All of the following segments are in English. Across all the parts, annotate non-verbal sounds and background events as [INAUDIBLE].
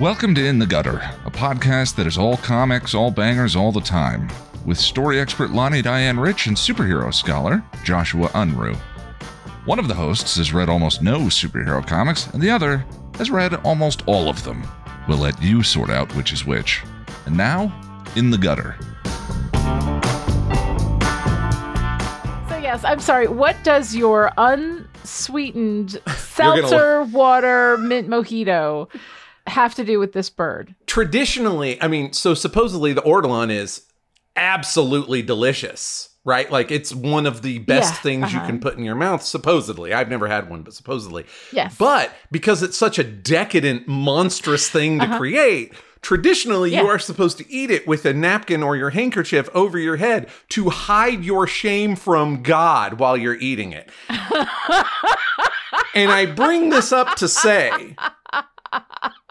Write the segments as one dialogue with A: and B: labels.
A: Welcome to In the Gutter, a podcast that is all comics, all bangers, all the time, with story expert Lani Diane Rich and superhero scholar Joshua Unruh. One of the hosts has read almost no superhero comics, and the other has read almost all of them. We'll let you sort out which is which. And now, In the Gutter.
B: So yes, I'm sorry. What does your unsweetened seltzer water mint mojito have to do with this bird?
C: traditionally, I mean, so supposedly the ortolan is absolutely delicious, right? Like it's one of the best
B: Yeah,
C: things you
B: uh-huh.
C: can put in your mouth, supposedly. I've never had one, but supposedly.
B: Yes.
C: But because it's such a decadent, monstrous thing to create, traditionally
B: Uh-huh. Yeah.
C: you are supposed to eat it with a napkin or your handkerchief over your head to hide your shame from God while you're eating it. [LAUGHS] and I bring this up to say [LAUGHS]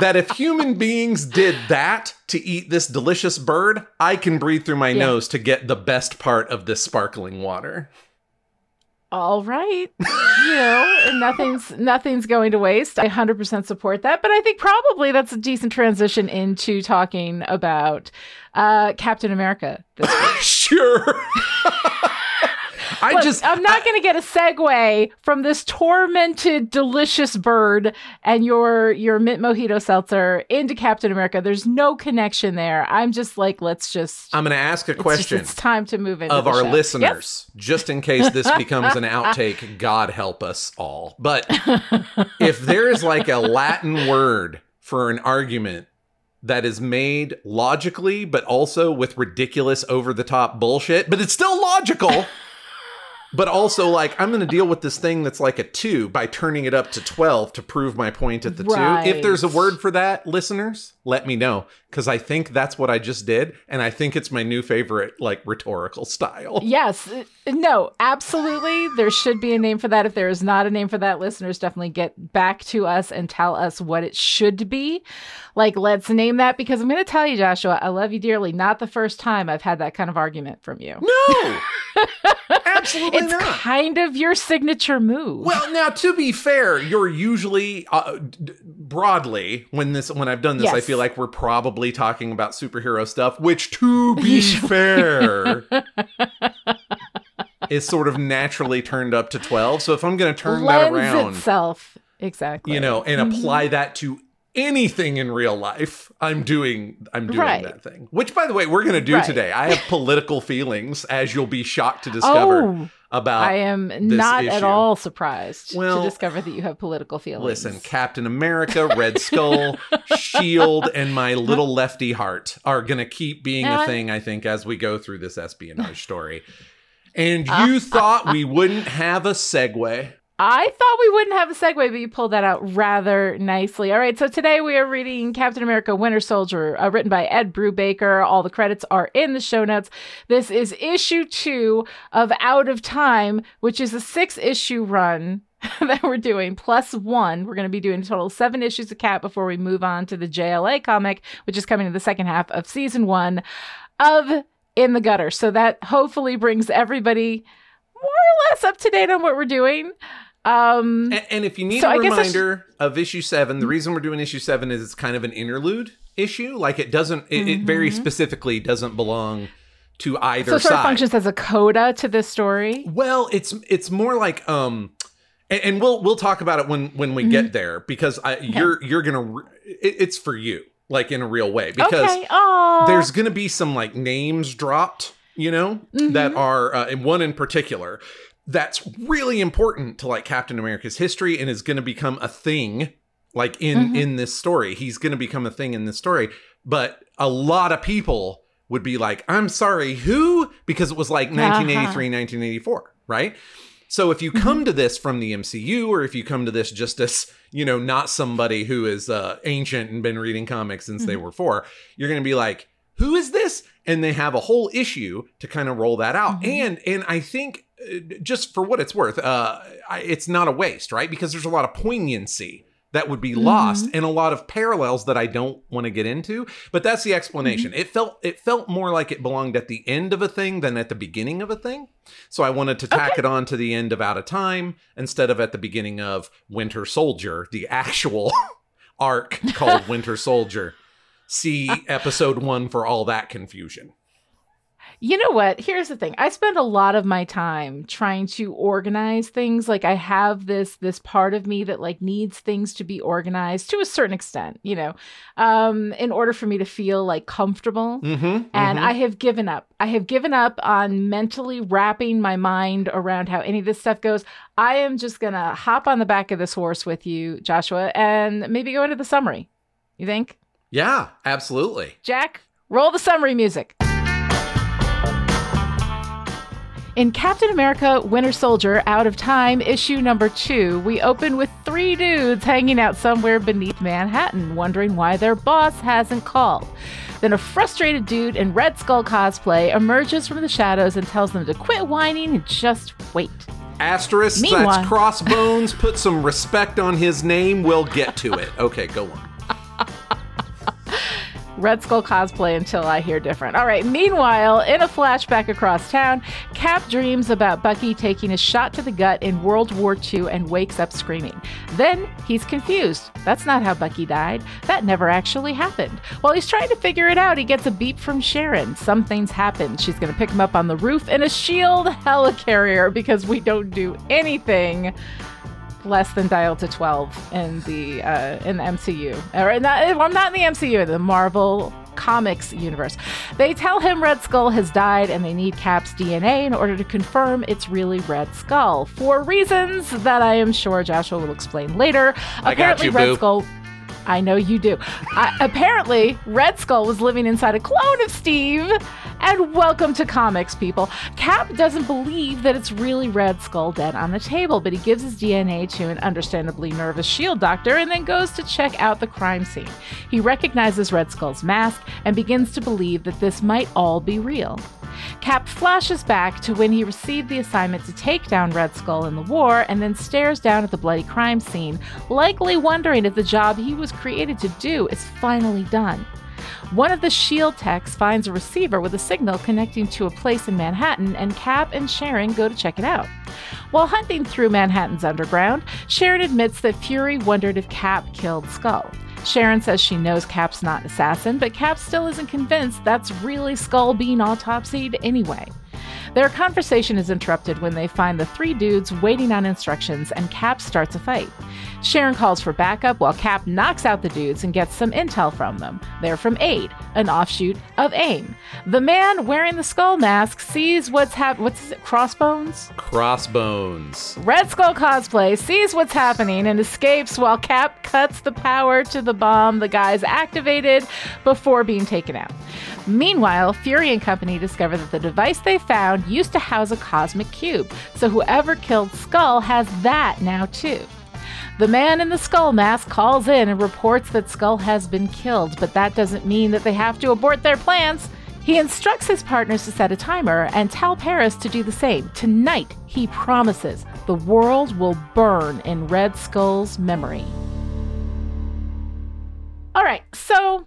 C: that if human beings did that to eat this delicious bird, I can breathe through my
B: Yeah.
C: nose to get the best part of this sparkling water.
B: All right. you know, and nothing's nothing's going to waste. I 100% support that, but I think probably that's a decent transition into talking about uh, Captain America. This [LAUGHS]
C: sure. [LAUGHS] I
B: Look,
C: just
B: I'm not going to get a segue from this tormented, delicious bird and your your mint mojito seltzer into Captain America. There's no connection there. I'm just like, let's just.
C: I'm going to ask a
B: it's just-
C: question
B: it's time to move into
C: of our
B: show.
C: listeners, just in case this [LAUGHS] becomes an outtake. God help us all. But if there is like a Latin word for an argument that is made logically, but also with ridiculous, over the top bullshit, but it's still logical. But also, like, I'm going to deal with this thing that's like a two by turning it up to 12 to prove my point at the two. If there's a word for that, listeners, let me know. Because I think that's what I just did. And I think it's my new favorite, like, rhetorical style. [LAUGHS]
B: Yes. No, absolutely. There should be a name for that. If there is not a name for that, listeners definitely get back to us and tell us what it should be. Like, let's name that because I'm going to tell you, Joshua, I love you dearly. Not the first time I've had that kind of argument from you.
C: No! [LAUGHS] Absolutely
B: it's
C: not.
B: kind of your signature move.
C: Well, now to be fair, you're usually uh, d- broadly when this when I've done this, I feel like we're probably talking about superhero stuff, which to [LAUGHS] be fair is sort of naturally turned up to 12. So if I'm going to turn that around,
B: itself. Exactly.
C: you know, and
B: Mhm.
C: apply that to anything in real life, I'm doing I'm doing
B: Right.
C: that thing. Which by the way, we're going to do
B: Right.
C: today. I have political feelings as you'll be shocked to [LAUGHS] discover
B: Oh,
C: about
B: I am not at all surprised
C: Well,
B: to discover that you have political feelings.
C: Listen, Captain America, Red Skull, [LAUGHS] SHIELD, and my little lefty heart are going to keep being a
B: Uh,
C: thing, I think, as we go through this espionage [LAUGHS] story. And
B: Uh,
C: you thought we wouldn't have a segue.
B: I thought we wouldn't have a segue, but you pulled that out rather nicely. All right, so today we are reading Captain America Winter Soldier, uh, written by Ed Brubaker. All the credits are in the show notes. This is issue two of Out of Time, which is a six issue run. [LAUGHS] that we're doing plus one. We're going to be doing a total of seven issues of Cap before we move on to the JLA comic, which is coming in the second half of season one of In the Gutter. So that hopefully brings everybody more or less up to date on what we're doing. Um,
C: And, and if you need
B: So
C: a
B: I guess I should-
C: reminder of issue seven, the reason we're doing issue seven is it's kind of an interlude issue. Like it doesn't, it, it very specifically doesn't belong to either
B: Mm-hmm. so it sort of functions as a coda to this story.
C: Well, it's it's more like um, and, and we'll we'll talk about it when when we
B: Mm-hmm.
C: get there because I, you're you're gonna re- it, it's for you like in a real way because
B: okay.
C: There's gonna be some like names dropped, you know,
B: Mm-hmm.
C: that are uh, and one in particular that's really important to like Captain America's history and is gonna become a thing like in
B: Mm-hmm.
C: in this story. He's gonna become a thing in this story, but a lot of people would be like, I'm sorry, who? Because it was like
B: Uh-huh.
C: 1983, 1984, right? So if you
B: Mm-hmm.
C: come to this from the MCU, or if you come to this just as, you know, not somebody who is uh, ancient and been reading comics since they
B: Mm-hmm.
C: were four, you're going to be like, who is this? And they have a whole issue to kind of roll that out.
B: Mm-hmm.
C: And and I think uh, just for what it's worth, uh, it's not a waste, right? Because there's a lot of poignancy that would be lost and a lot of parallels that I don't want to get into. But that's the explanation. It felt it felt more like it belonged at the end of a thing than at the beginning of a thing. So I wanted to tack it on to the end of Out of Time instead of at the beginning of Winter Soldier, the actual [LAUGHS] arc called Winter Soldier. See episode one for all that confusion.
B: You know what? Here's the thing. I spend a lot of my time trying to organize things. Like I have this this part of me that like needs things to be organized to a certain extent, you know, um, in order for me to feel like comfortable.
C: Mm-hmm,
B: And I have given up. I have given up on mentally wrapping my mind around how any of this stuff goes. I am just gonna hop on the back of this horse with you, Joshua, and maybe go into the summary. You think?
C: Yeah, absolutely.
B: Jack, roll the summary music. In Captain America Winter Soldier Out of Time, issue number two, we open with three dudes hanging out somewhere beneath Manhattan, wondering why their boss hasn't called. Then a frustrated dude in Red Skull cosplay emerges from the shadows and tells them to quit whining and just wait.
C: Asterisk,
B: Meanwhile-
C: that's Crossbones. Put some respect on his name. We'll get to it. Okay, go on. [LAUGHS]
B: Red Skull cosplay until I hear different. All right, meanwhile, in a flashback across town, Cap dreams about Bucky taking a shot to the gut in World War II and wakes up screaming. Then he's confused. That's not how Bucky died. That never actually happened. While he's trying to figure it out, he gets a beep from Sharon. Something's happened. She's going to pick him up on the roof in a SHIELD helicarrier because we don't do anything less than dial to 12 in the uh, in the MCU. Or not, well, not in the MCU, the Marvel Comics universe. They tell him Red Skull has died and they need Cap's DNA in order to confirm it's really Red Skull for reasons that I am sure Joshua will explain later.
C: I
B: Apparently
C: you,
B: Red
C: boo.
B: Skull I know you do. Apparently, Red Skull was living inside a clone of Steve. And welcome to comics, people. Cap doesn't believe that it's really Red Skull dead on the table, but he gives his DNA to an understandably nervous SHIELD doctor and then goes to check out the crime scene. He recognizes Red Skull's mask and begins to believe that this might all be real. Cap flashes back to when he received the assignment to take down Red Skull in the war and then stares down at the bloody crime scene, likely wondering if the job he was created to do is finally done. One of the SHIELD techs finds a receiver with a signal connecting to a place in Manhattan, and Cap and Sharon go to check it out. While hunting through Manhattan's underground, Sharon admits that Fury wondered if Cap killed Skull. Sharon says she knows Cap's not an assassin, but Cap still isn't convinced that's really Skull being autopsied anyway. Their conversation is interrupted when they find the three dudes waiting on instructions and Cap starts a fight. Sharon calls for backup while Cap knocks out the dudes and gets some intel from them. They're from AID, an offshoot of AIM. The man wearing the skull mask sees what's happening. What's it? Crossbones?
C: Crossbones.
B: Red Skull cosplay sees what's happening and escapes while Cap cuts the power to the bomb the guys activated before being taken out. Meanwhile, Fury and company discover that the device they found used to house a cosmic cube, so whoever killed Skull has that now too. The man in the skull mask calls in and reports that Skull has been killed, but that doesn't mean that they have to abort their plans. He instructs his partners to set a timer and tell Paris to do the same. Tonight, he promises the world will burn in Red Skull's memory. All right, so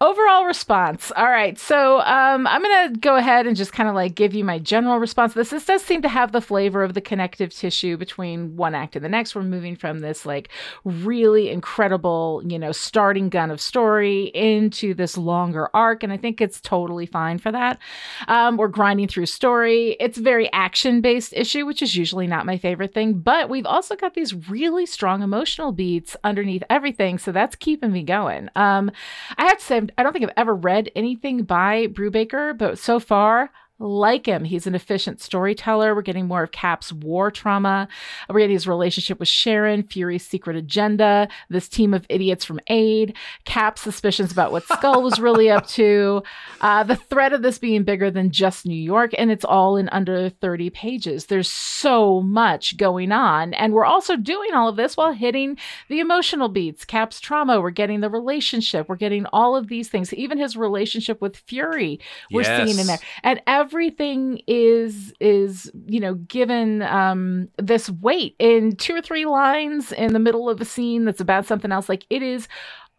B: overall response. All right, so um, I'm gonna go ahead and just kind of like give you my general response. This this does seem to have the flavor of the connective tissue between one act and the next. We're moving from this like really incredible, you know, starting gun of story into this longer arc, and I think it's totally fine for that. Um, we're grinding through story. It's very action based issue, which is usually not my favorite thing, but we've also got these really strong emotional beats underneath everything, so that's keeping me going. Um, I have to say, I don't think I've ever read anything by Brubaker, but so far, like him. He's an efficient storyteller. We're getting more of Cap's war trauma. We're getting his relationship with Sharon, Fury's secret agenda, this team of idiots from AID, Cap's suspicions about what Skull was really up to, uh, the threat of this being bigger than just New York, and it's all in under 30 pages. There's so much going on. And we're also doing all of this while hitting the emotional beats, Cap's trauma. We're getting the relationship. We're getting all of these things, even his relationship with Fury, we're seeing in there and everything is is you know given um this weight in two or three lines in the middle of a scene that's about something else like it is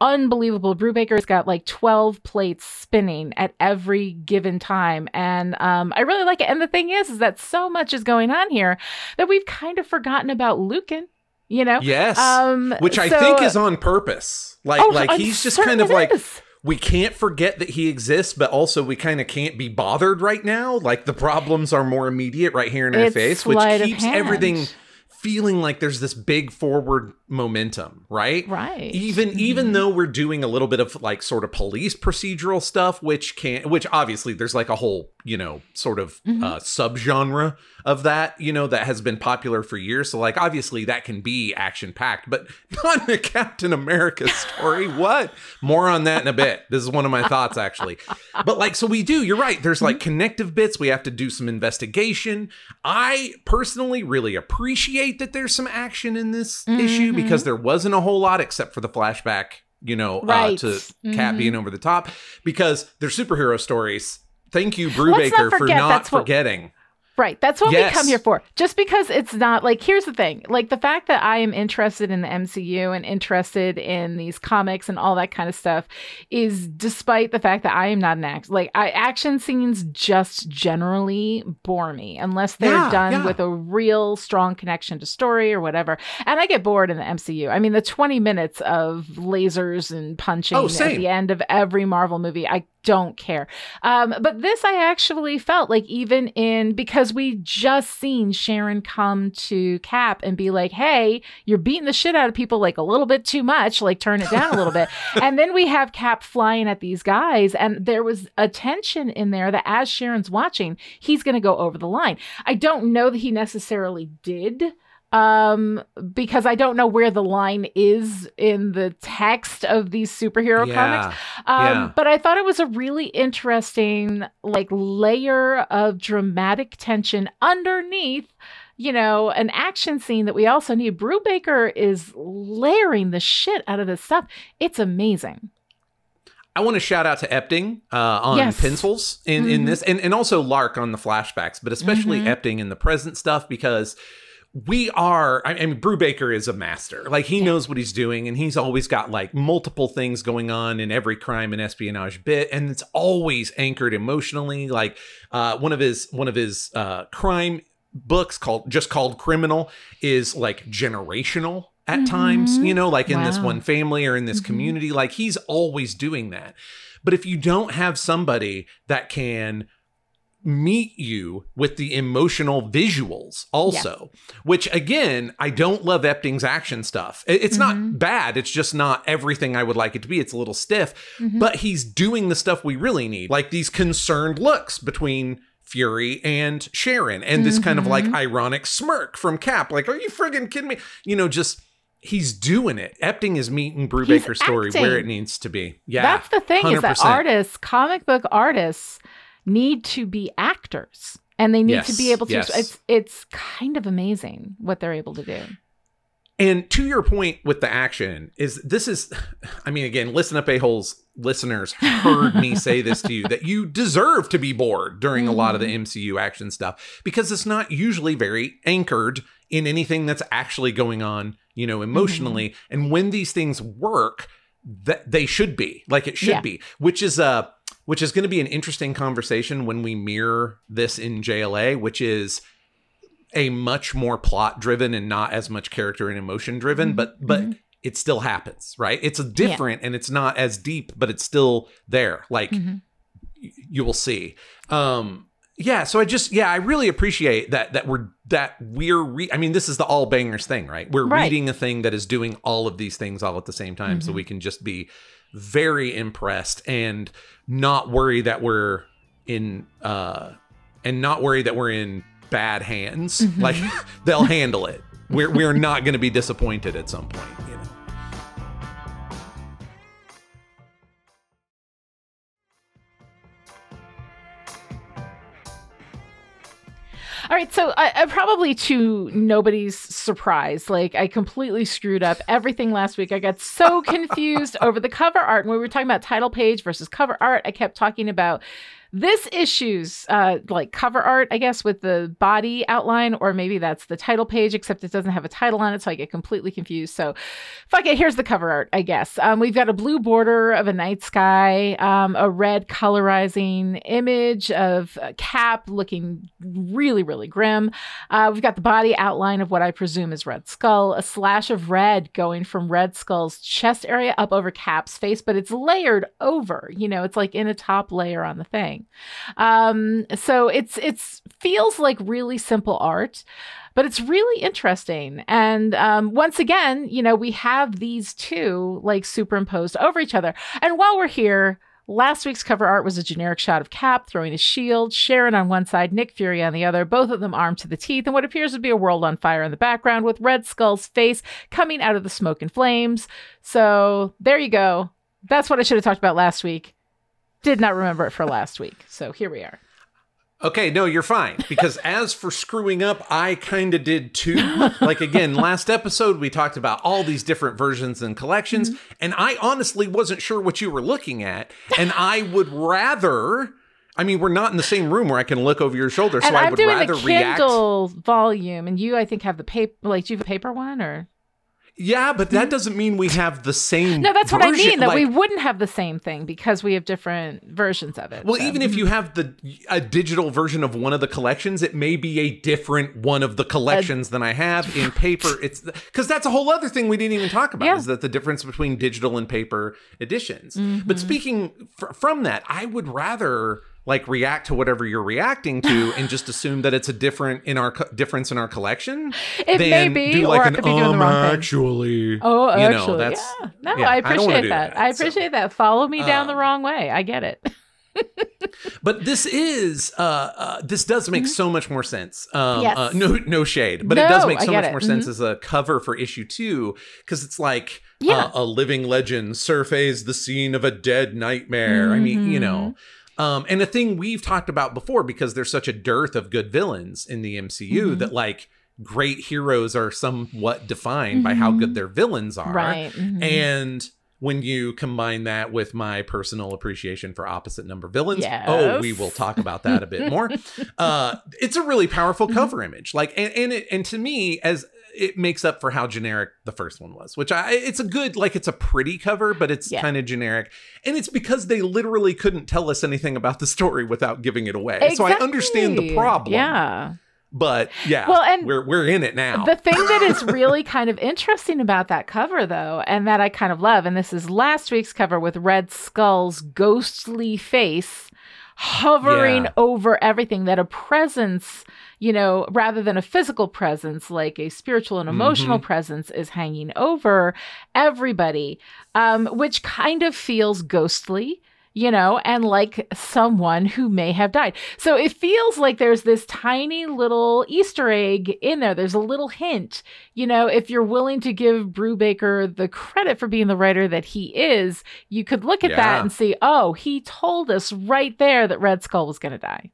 B: unbelievable brubaker's got like 12 plates spinning at every given time and um i really like it and the thing is is that so much is going on here that we've kind of forgotten about Lukin You know,
C: Yes.
B: Um,
C: Which I
B: so-
C: think is on purpose. Like
B: Oh,
C: like
B: I'm
C: he's just kind of
B: it
C: like
B: is.
C: We can't forget that he exists, but also we kind of can't be bothered right now. Like the problems are more immediate right here in our
B: It's
C: face, which keeps everything feeling like there's this big forward momentum, right?
B: Right.
C: Even
B: Mhm.
C: even though we're doing a little bit of like sort of police procedural stuff, which can which obviously there's like a whole, you know, sort of
B: Mhm.
C: uh subgenre of that, you know, that has been popular for years. So like obviously that can be action packed, but [LAUGHS] not a Captain America story. [LAUGHS] what? More on that in a bit. This is one of my [LAUGHS] thoughts actually. But like so we do, you're right. There's like connective bits. We have to do some investigation. I personally really appreciate that there's some action in this issue
B: Mhm.
C: because there wasn't a whole lot except for the flashback, you know,
B: Right.
C: uh, to Cat
B: Mhm.
C: being over the top because they're superhero stories. Thank you,
B: Let's not
C: for not
B: that's what-
C: forgetting.
B: Right. That's what
C: Yes.
B: we come here for. Just because it's not like here's the thing. Like the fact that I am interested in the MCU and interested in these comics and all that kind of stuff is despite the fact that I am not an act like I action scenes just generally bore me unless they're
C: Yeah,
B: done
C: yeah.
B: with a real strong connection to story or whatever. And I get bored in the MCU. I mean the 20 minutes of lasers and punching
C: Oh,
B: at the end of every Marvel movie, I don't care. Um, but this I actually felt like even in because we just seen Sharon come to Cap and be like, "Hey, you're beating the shit out of people like a little bit too much. Like turn it down a little bit." [LAUGHS] And then we have Cap flying at these guys, and there was a tension in there that as Sharon's watching, he's going to go over the line. I don't know that he necessarily did um because i don't know where the line is in the text of these superhero comics um,
C: Yeah.
B: But I thought it was a really interesting, like, layer of dramatic tension underneath, you know, an action scene that we also need. Brubaker is layering the shit out of this stuff. It's amazing.
C: I want to shout out to Epting uh, on
B: Yes.
C: pencils in, in
B: Mhm.
C: this, and, and also Lark on the flashbacks, but especially
B: Mhm.
C: Epting in the present stuff because we are. I, I mean, Brubaker is a master. Like he knows what he's doing, and he's always got like multiple things going on in every crime and espionage bit, and it's always anchored emotionally. Like uh, one of his one of his uh, crime books called just called Criminal is like generational at times.
B: Mhm.
C: You know, like in this one family or in this
B: Mhm.
C: community. Like he's always doing that. But if you don't have somebody that can meet you with the emotional visuals also, which again, I don't love Epting's action stuff. It's not
B: Mhm.
C: bad. It's just not everything I would like it to be. It's a little stiff,
B: Mhm.
C: but he's doing the stuff we really need, like these concerned looks between Fury and Sharon, and this kind of like
B: Mhm.
C: ironic smirk from Cap. Like, are you friggin' kidding me? You know, just he's doing it. Epting is meeting Brubaker's story where it needs to be. Yeah,
B: That's the thing is that artists, comic book artists, need to be actors. And they need to be able to.
C: yes.
B: It's it's kind of amazing what they're able to do.
C: And to your point with the action, is this is, I mean, again, listen up, a-holes listeners heard me [LAUGHS] say this to you that you deserve to be bored during a lot of the mm-hmm. MCU action stuff because it's not usually very anchored in anything that's actually going on, you know, emotionally. Mm-hmm. And when these things work, that they should be like it should
B: Yeah.
C: be, which is a, which is going to be an interesting conversation when we mirror this in JLA, which is a much more plot driven and not as much character and emotion driven
B: Mhm,
C: but but
B: mhm.
C: it still happens right it's a different and it's not as deep but it's still there like
B: Mhm.
C: y- you will see um yeah so i just yeah i really appreciate that that we're that we're re- i mean this is the all bangers thing right we're
B: Right.
C: reading a thing that is doing all of these things all at the same time so
B: Mhm.
C: we can just be very impressed and not worry that we're in uh and not worry that we're in bad hands.
B: Mhm.
C: like [LAUGHS] they'll handle it. We're we're not going to be disappointed at some point
B: All right, so I, I probably to nobody's surprise, like I completely screwed up everything last week. I got so [LAUGHS] confused over the cover art when we were talking about title page versus cover art. I kept talking about This issue's uh, like cover art, I guess, with the body outline, or maybe that's the title page, except it doesn't have a title on it, so I get completely confused. So, fuck it. Here's the cover art, I guess. Um, we've got a blue border of a night sky, um, a red colorizing image of a Cap looking really, really grim. Uh, we've got the body outline of what I presume is Red Skull, a slash of red going from Red Skull's chest area up over Cap's face, but it's layered over. You know, it's like in a top layer on the thing. Um, so it's it's feels like really simple art but it's really interesting. And um, once again, you know, we have these two like superimposed over each other. And while we're here, last week's cover art was a generic shot of Cap throwing his shield, Sharon on one side, Nick Fury on the other, both of them armed to the teeth, and what appears to be a world on fire in the background with Red Skull's face coming out of the smoke and flames. So there you go. That's what I should have talked about last week. Did not remember it for last week. So here we are.
C: Okay, no, you're fine. Because [LAUGHS] as for screwing up, I kind of did too. Like, again, last episode, we talked about all these different versions and collections,
B: Mm-hmm.
C: and I honestly wasn't sure what you were looking at. And I would rather, I mean, we're not in the same room where I can look over your shoulder, so
B: and
C: I
B: I'm
C: would
B: doing
C: rather
B: the
C: react.
B: Kindle volume, and you, I think, have the paper. Like, do you have a paper one or?
C: Yeah, but that doesn't mean we have the same.
B: No, that's what I mean. That we wouldn't have the same thing because we have different versions of it.
C: Well,
B: so.
C: even if you have the a digital version of one of the collections, it may be a different one of the collections than I have in paper. It's because that's a whole other thing we didn't even talk about
B: Yeah.
C: is that the difference between digital and paper editions.
B: Mm-hmm.
C: But speaking fr- from that, I would rather like react to whatever you're reacting to and just assume that it's a different in our co- difference in our collection.
B: It may be,
C: do
B: or
C: like
B: I
C: an
B: could be doing the
C: um,
B: wrong thing.
C: actually.
B: Oh,
C: you know,
B: actually,
C: that's-
B: yeah. No,
C: yeah,
B: I
C: I
B: appreciate
C: do
B: that.
C: that,
B: I
C: so.
B: appreciate that. Follow me down the
C: Um,
B: wrong way. I get it. [LAUGHS]
C: But this is uh, uh this does make so much more sense. Um
B: Mm-hmm. Yes.
C: uh, no no shade, but it does make so much
B: it. Mm-hmm.
C: more sense as a cover for issue 2 cuz it's like
B: Yeah.
C: uh, a living legend surveys the scene of a dead nightmare. I mean, you know,
B: Mm-hmm.
C: Um and a thing we've talked about before because there's such a dearth of good villains in the MCU
B: Mm-hmm.
C: that like great heroes are somewhat defined by how good their villains are.
B: Mm-hmm. Right. mhm.
C: And when you combine that with my personal appreciation for opposite number villains, oh, we will talk about that a bit more. [LAUGHS] uh, it's a really powerful cover image. Like, and and, it, and to me, as it makes up for how generic the first one was, which I it's a good like it's a pretty cover, but it's
B: Yeah.
C: kind of generic, and it's because they literally couldn't tell us anything about the story without giving it away. So I understand the problem.
B: Yeah.
C: but yeah,
B: Well, and
C: we're we're in it now.
B: The thing that is [LAUGHS] really kind of interesting about that cover, though, and that I kind of love, and this is last week's cover with Red Skull's ghostly face hovering
C: Yeah.
B: over everything, that a presence, you know, rather than a physical presence, like a spiritual and emotional
C: Mm-hmm.
B: presence, is hanging over everybody, um, which kind of feels ghostly you know, and like someone who may have died. So it feels like there's this tiny little Easter egg in there. There's a little hint, you know, if you're willing to give Brubaker the credit for being the writer that he is, you could look at that and see, oh, he told us right there that Red Skull was going to die.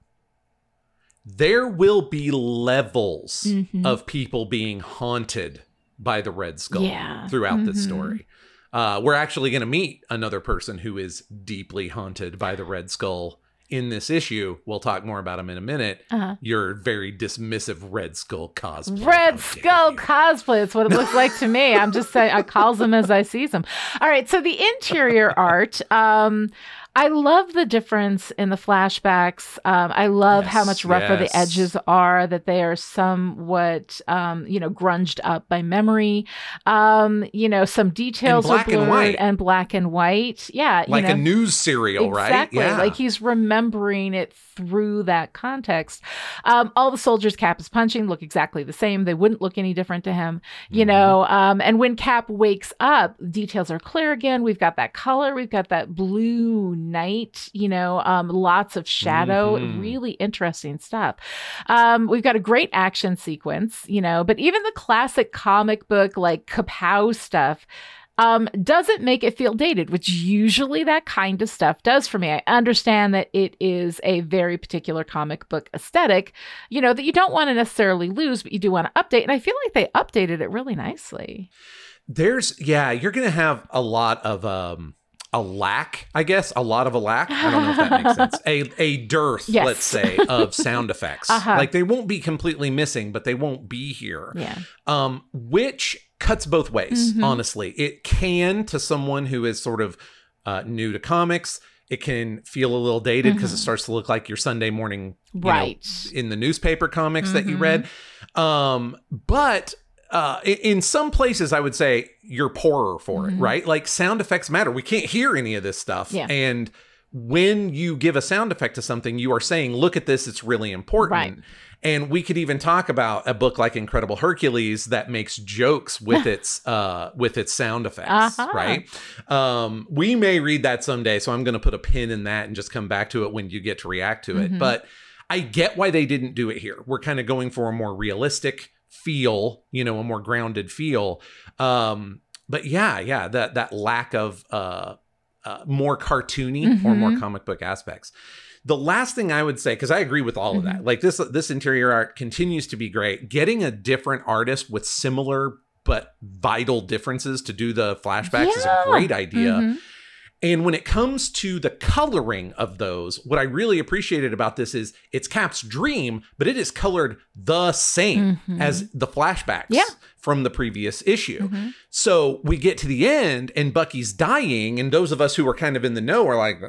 C: there will be levels
B: Mhm.
C: of people being haunted by the Red Skull
B: Yeah.
C: throughout this
B: Mhm.
C: story. Uh, we're actually going to meet another person who is deeply haunted by the Red Skull in this issue. We'll talk more about him in a minute.
B: Uh-huh.
C: Your very dismissive Red Skull cosplay.
B: Red Skull
C: you.
B: cosplay. That's what it looks like to me. I'm just saying, I calls them as I sees them. All right. So the interior [LAUGHS] art, um, I love the difference in the flashbacks. Um, I love how much rougher the edges are, that they are somewhat, um, you know, grunged up by memory. Um, you know, some details
C: black
B: are
C: and
B: blurred
C: white.
B: and black and white. Yeah. you
C: Like
B: know.
C: a news serial,
B: Exactly.
C: right? Yeah.
B: Like he's remembering it through that context. Um, all the soldiers Cap is punching look exactly the same. They wouldn't look any different to him, you
C: Mhm.
B: know. Um, and when Cap wakes up, details are clear again. We've got that color, we've got that blue night, you know, um, lots of shadow,
C: Mhm.
B: really interesting stuff. Um, we've got a great action sequence, you know, but even the classic comic book like Kapow stuff um, doesn't make it feel dated, which usually that kind of stuff does for me. I understand that it is a very particular comic book aesthetic, you know, that you don't want to necessarily lose, but you do want to update. And I feel like they updated it really nicely.
C: There's yeah, you're gonna have a lot of um a lack, I guess, a lot of a lack. I don't know if that makes sense. [LAUGHS] A a dearth,
B: Yes.
C: let's say, of sound effects. [LAUGHS]
B: Uh-huh.
C: Like they won't be completely missing, but they won't be here.
B: Yeah.
C: Um, which cuts both ways,
B: Mhm.
C: honestly. It can to someone who is sort of uh, new to comics. It can feel a little dated because it
B: Mhm.
C: starts to look like your Sunday morning you know,
B: Right.
C: in the newspaper comics that you
B: Mhm.
C: read. Um, but uh, in some places, I would say you're poorer for it,
B: Mhm.
C: right? Like sound effects matter. We can't hear any of this stuff.
B: Yeah.
C: And when you give a sound effect to something, you are saying, look at this, it's really important.
B: Right.
C: And we could even talk about a book like Incredible Hercules that makes jokes with [LAUGHS] its uh with its sound effects,
B: Uh-huh.
C: right? Um we may read that someday, so I'm going to put a pin in that and just come back to it when you get to react to it.
B: Mhm.
C: But I get why they didn't do it here. We're kind of going for a more realistic feel, you know, a more grounded feel. Um but yeah, yeah, that that lack of uh, uh more cartoony or more
B: Mhm.
C: comic book aspects. The last thing I would say, because I agree with all of that, like this this interior art continues to be great. Getting a different artist with similar but vital differences to do the flashbacks is a great idea.
B: Mhm.
C: And when it comes to the coloring of those, what I really appreciated about this is it's Cap's dream, but it is colored the same
B: Mhm.
C: as the flashbacks
B: Yeah.
C: from the previous issue.
B: Mhm.
C: So we get to the end and Bucky's dying, and those of us who are kind of in the know are like,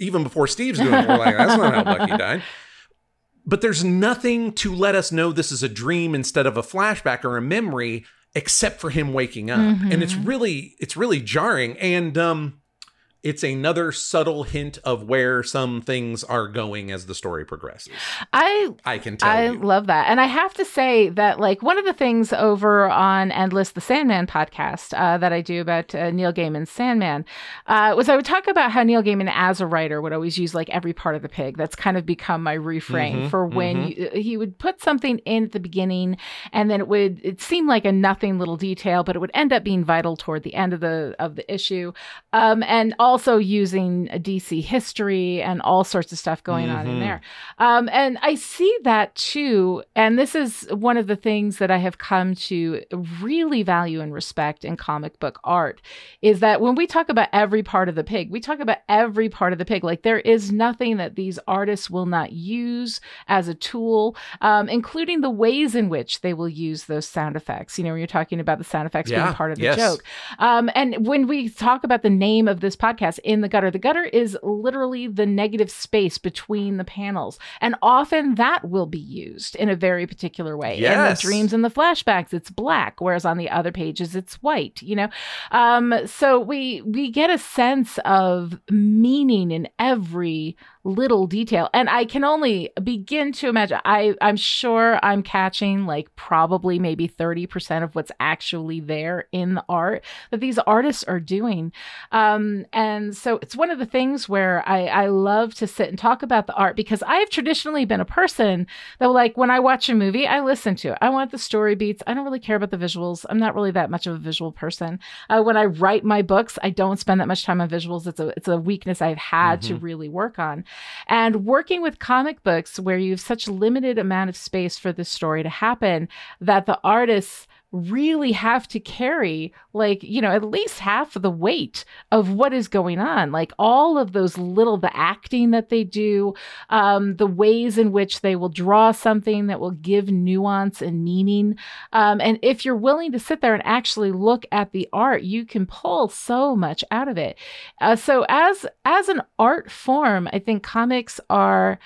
C: even before Steve's doing it, we're like, that's not how Bucky died. But there's nothing to let us know this is a dream instead of a flashback or a memory, except for him waking up. And it's
B: Mhm.
C: really, it's really jarring. And um it's another subtle hint of where some things are going as the story progresses.
B: I
C: I can tell
B: I
C: you.
B: love that. And I have to say that, like, one of the things over on Endless, the Sandman podcast uh, that I do about uh, Neil Gaiman's Sandman uh, was I would talk about how Neil Gaiman, as a writer, would always use like every part of the pig. That's kind of become my refrain
C: Mhm,
B: for when
C: mhm.
B: you, he would put something in at the beginning and then it would, it seemed like a nothing little detail, but it would end up being vital toward the end of the, of the issue. Um, and also using a DC history and all sorts of stuff going on in
C: Mhm.
B: there. Um, and I see that too. And this is one of the things that I have come to really value and respect in comic book art is that when we talk about every part of the pig, we talk about every part of the pig. Like there is nothing that these artists will not use as a tool, um, including the ways in which they will use those sound effects. You know, when you're talking about the sound effects
C: Yeah,
B: being part of the
C: yes.
B: joke. Um, and when we talk about the name of this podcast, In the Gutter, the gutter is literally the negative space between the panels. And often that will be used in a very particular way. In the dreams and the flashbacks, it's black, whereas on the other pages, it's white, you know? Um, so we we get a sense of meaning in every little detail. And I can only begin to imagine. I, I'm sure I'm catching like probably maybe 30% of what's actually there in the art that these artists are doing. Um, and so it's one of the things where I, I love to sit and talk about the art because I've traditionally been a person that like when I watch a movie, I listen to it. I want the story beats. I don't really care about the visuals. I'm not really that much of a visual person. Uh, when I write my books, I don't spend that much time on visuals. It's a it's a weakness I've had to really work on. And working with comic books where you have such limited amount of space for the story to happen that the artists really have to carry like you know at least half of the weight of what is going on like all of those little the acting that they do um, the ways in which they will draw something that will give nuance and meaning. Um, and if you're willing to sit there and actually look at the art you can pull so much out of it. Uh, so as as an art form i think comics are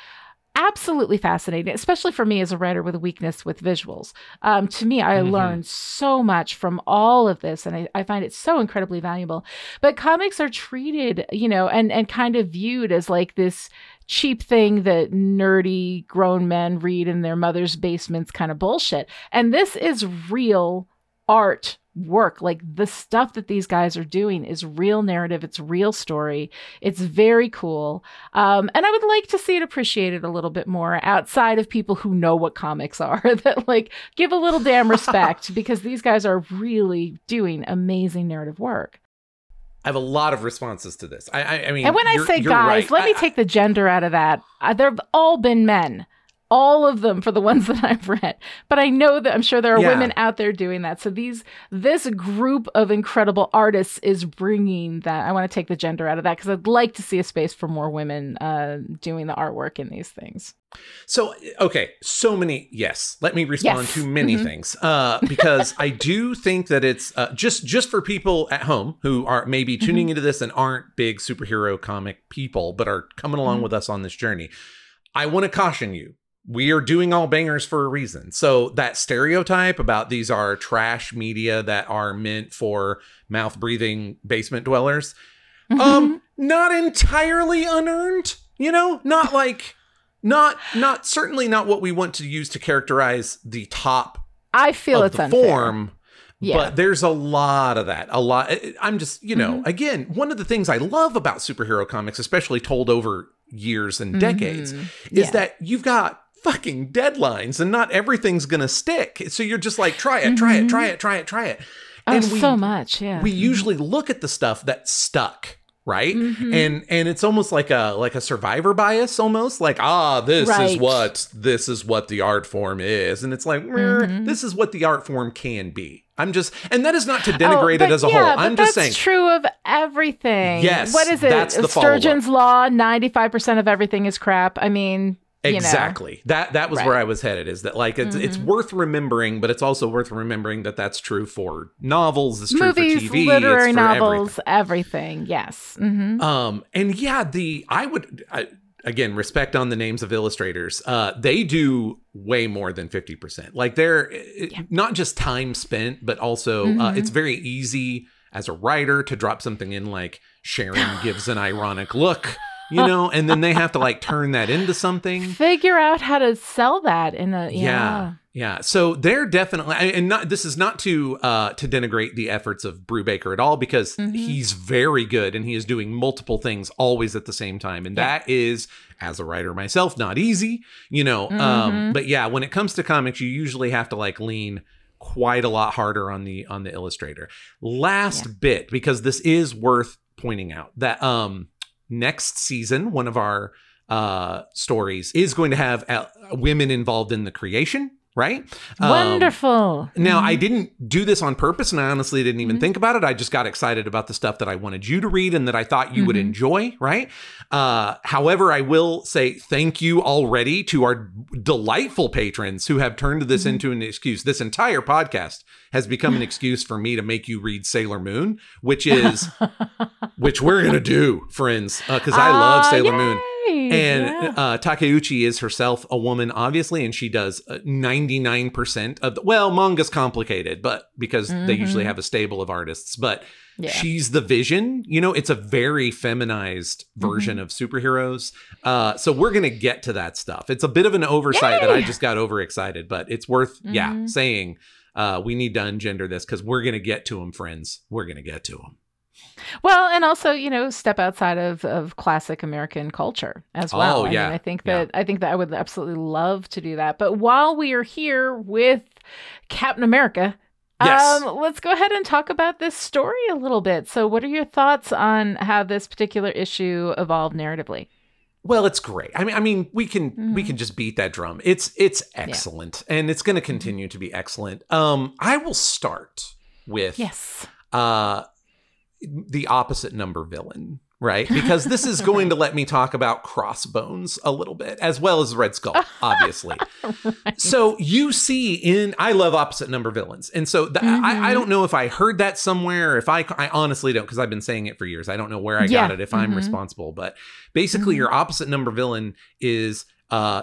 B: absolutely fascinating, especially for me as a writer with a weakness with visuals. Um, to me, I
C: Mhm.
B: learned so much from all of this, and I, I find it so incredibly valuable. But comics are treated, you know, and and kind of viewed as like this cheap thing that nerdy grown men read in their mother's basements kind of bullshit. And this is real art work. Like the stuff that these guys are doing is real narrative. It's real story. It's very cool. Um, and i would like to see it appreciated a little bit more outside of people who know what comics are [LAUGHS] that like give a little damn respect [LAUGHS] because these guys are really doing amazing narrative work.
C: I have a lot of responses to this. I, I, I mean,
B: and when i say guys
C: right.
B: let me
C: I-
B: take the gender out of that. Uh, they've all been men all of them for the [LAUGHS] ones that I've read. But I know that I'm sure there are
C: Yeah.
B: women out there doing that. So these this group of incredible artists is bringing that. I want to take the gender out of that because I'd like to see a space for more women uh, doing the artwork in these things.
C: So okay, so many yes. Let me respond
B: Yes.
C: to many
B: Mhm.
C: things uh, because I do think that it's uh, just just for people at home who are maybe
B: Mm-hmm.
C: tuning into this and aren't big superhero comic people but are coming along
B: Mhm.
C: with us on this journey. I want to caution you. We are doing all bangers for a reason. So that stereotype about these are trash media that are meant for mouth breathing basement dwellers
B: Mm-hmm.
C: um [LAUGHS] not entirely unearned you know not like not not certainly not what we want to use to characterize the top
B: I feel
C: of
B: it's
C: the
B: unfair.
C: form
B: Yeah.
C: but there's a lot of that a lot i'm just you know
B: Mhm.
C: again one of the things i love about superhero comics especially told over years and decades
B: Mhm.
C: is that you've got fucking deadlines and not everything's gonna stick so you're just like try it try it try it try it try it
B: Oh,
C: and we-
B: so much. Yeah.
C: we usually look at the stuff that stuck right
B: Mhm.
C: and and it's almost like a like a survivor bias almost like ah this is what this is what the art form is and it's like "Meh,
B: Mhm.
C: this is what the art form can be i'm just and that is not to
B: Oh,
C: denigrate
B: but
C: it as a
B: yeah,
C: whole i'm just
B: that's
C: saying
B: true of everything.
C: Yes,
B: What is it?
C: that's the follow-up.
B: Sturgeon's law: ninety-five percent of everything is crap. I mean, you know.
C: exactly that that was
B: Right.
C: where i was headed is that like it's it's
B: Mhm.
C: worth remembering but it's also worth remembering that that's true for novels it's true
B: movies,
C: for tv
B: literary
C: it's for
B: novels, everything. Yes. hmm
C: Um, and yeah, the I would I, again respect on the names of illustrators. Uh, they do way more than fifty percent. Like they're
B: Yeah.
C: not just time spent, but also uh,
B: Mhm.
C: it's very easy as a writer to drop something in like Sharon [GASPS] gives an ironic look, you know, and then they have to like turn that into something.
B: Figure out how to sell that in a yeah.
C: Yeah. Yeah, so they're definitely, and not this is not to uh to denigrate the efforts of Brubaker at all because
B: Mhm.
C: he's very good and he is doing multiple things always at the same time, and
B: Yeah.
C: that is, as a writer myself, not easy, you know. Um,
B: Mhm.
C: but yeah, when it comes to comics, you usually have to like lean quite a lot harder on the on the illustrator. Last
B: Yeah.
C: bit because this is worth pointing out that um next season one of our uh stories is going to have uh, women involved in the creation right Um,
B: Wonderful.
C: now
B: Mhm.
C: i didn't do this on purpose and i honestly didn't even
B: Mhm.
C: think about it i just got excited about the stuff that i wanted you to read and that i thought you would
B: Mhm.
C: enjoy right uh however i will say thank you already to our delightful patrons who have turned this
B: Mhm.
C: into an excuse this entire podcast has become an [LAUGHS] excuse for me to make you read sailor moon which is [LAUGHS] which we're gonna do friends because i love
B: Ah,
C: sailor moon
B: yay.
C: And
B: Yeah.
C: uh, Takeuchi is herself a woman, obviously, and she does uh, 99% of the, well, manga's complicated, but because they usually
B: Mhm.
C: have a stable of artists, but
B: yeah.
C: she's the vision. You know, it's a very feminized version
B: Mm-hmm.
C: of superheroes. Uh, so we're going to get to that stuff. It's a bit of an oversight that I just got overexcited, but it's worth, yeah,
B: Mhm.
C: saying uh, we need to ungender this because we're going to get to them, friends. We're going to get to them.
B: Well, and also, you know, step outside of, of classic American culture as well.
C: Oh,
B: I
C: yeah.
B: mean, I think
C: Yeah.
B: that I think that I would absolutely love to do that. But while we are here with Captain America,
C: Yes.
B: um, let's go ahead and talk about this story a little bit. So, what are your thoughts on how this particular issue evolved narratively?
C: Well, it's great. I mean, I mean, we can we
B: Mhm.
C: can just beat that drum. It's it's excellent, and it's going to continue to be excellent. Um, I will start with
B: Yes.
C: uh the opposite number villain, right? [LAUGHS] Because this is going to let me talk about Crossbones a little bit, as well as Red Skull, [LAUGHS] obviously.
B: Right.
C: So you see in I love opposite number villains, and so th- I, I
B: Mhm.
C: don't know if I heard that somewhere. If I I honestly don't because I've been saying it for years. I don't know where I
B: Yeah.
C: got it. If I'm
B: Mhm.
C: responsible, but basically
B: Mhm.
C: your opposite number villain is uh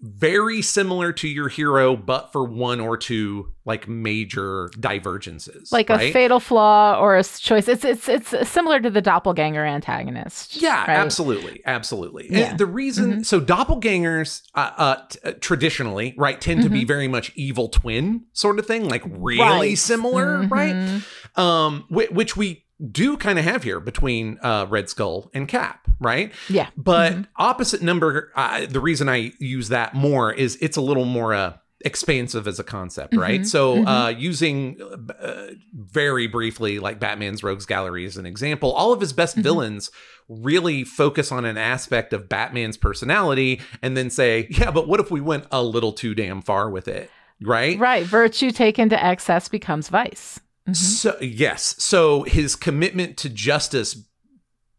C: very similar to your hero, but for one or two like major divergences,
B: like
C: right?
B: a fatal flaw or a choice. It's it's it's similar to the doppelganger antagonist.
C: Yeah,
B: right?
C: absolutely, absolutely.
B: Yeah.
C: And the reason,
B: Mhm.
C: so doppelgangers, uh, uh, t- uh, traditionally, right, tend to be very much evil twin sort of thing, like really
B: Mm-hmm. Right.
C: similar, right?
B: Mhm.
C: Um, whi- which we do kind of have here between uh, Red Skull and Cap, right?
B: Yeah.
C: But
B: Mhm.
C: opposite number, uh, the reason I use that more is it's a little more uh, expansive as a concept, right?
B: Mhm,
C: So,
B: mhm.
C: uh, using uh, very briefly, like Batman's Rogues Gallery as an example, all of his best
B: Mhm.
C: villains really focus on an aspect of Batman's personality and then say, yeah, but what if we went a little too damn far with it, right?
B: Right. Virtue taken to excess becomes vice. Mhm.
C: So, yes. So, his commitment to justice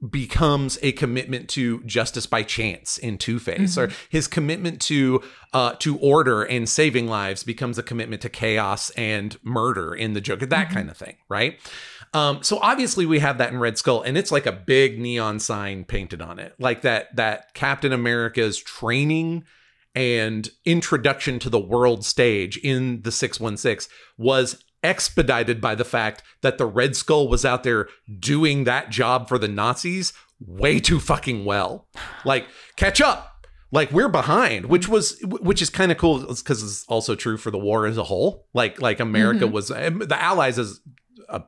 C: becomes a commitment to justice by chance in Two Face, or his commitment to uh, to order and saving lives becomes a commitment to chaos and murder in the Joker, that
B: Mhm.
C: kind of thing, right? Um, so obviously we have that in Red Skull, and it's like a big neon sign painted on it, like that that Captain America's training and introduction to the world stage in the 616 was expedited by the fact that the Red Skull was out there doing that job for the Nazis way too fucking well. Like, catch up. Like we're behind, which was which is kind of cool because it's also true for the war as a whole. Like like America
B: Mhm.
C: was the Allies as a,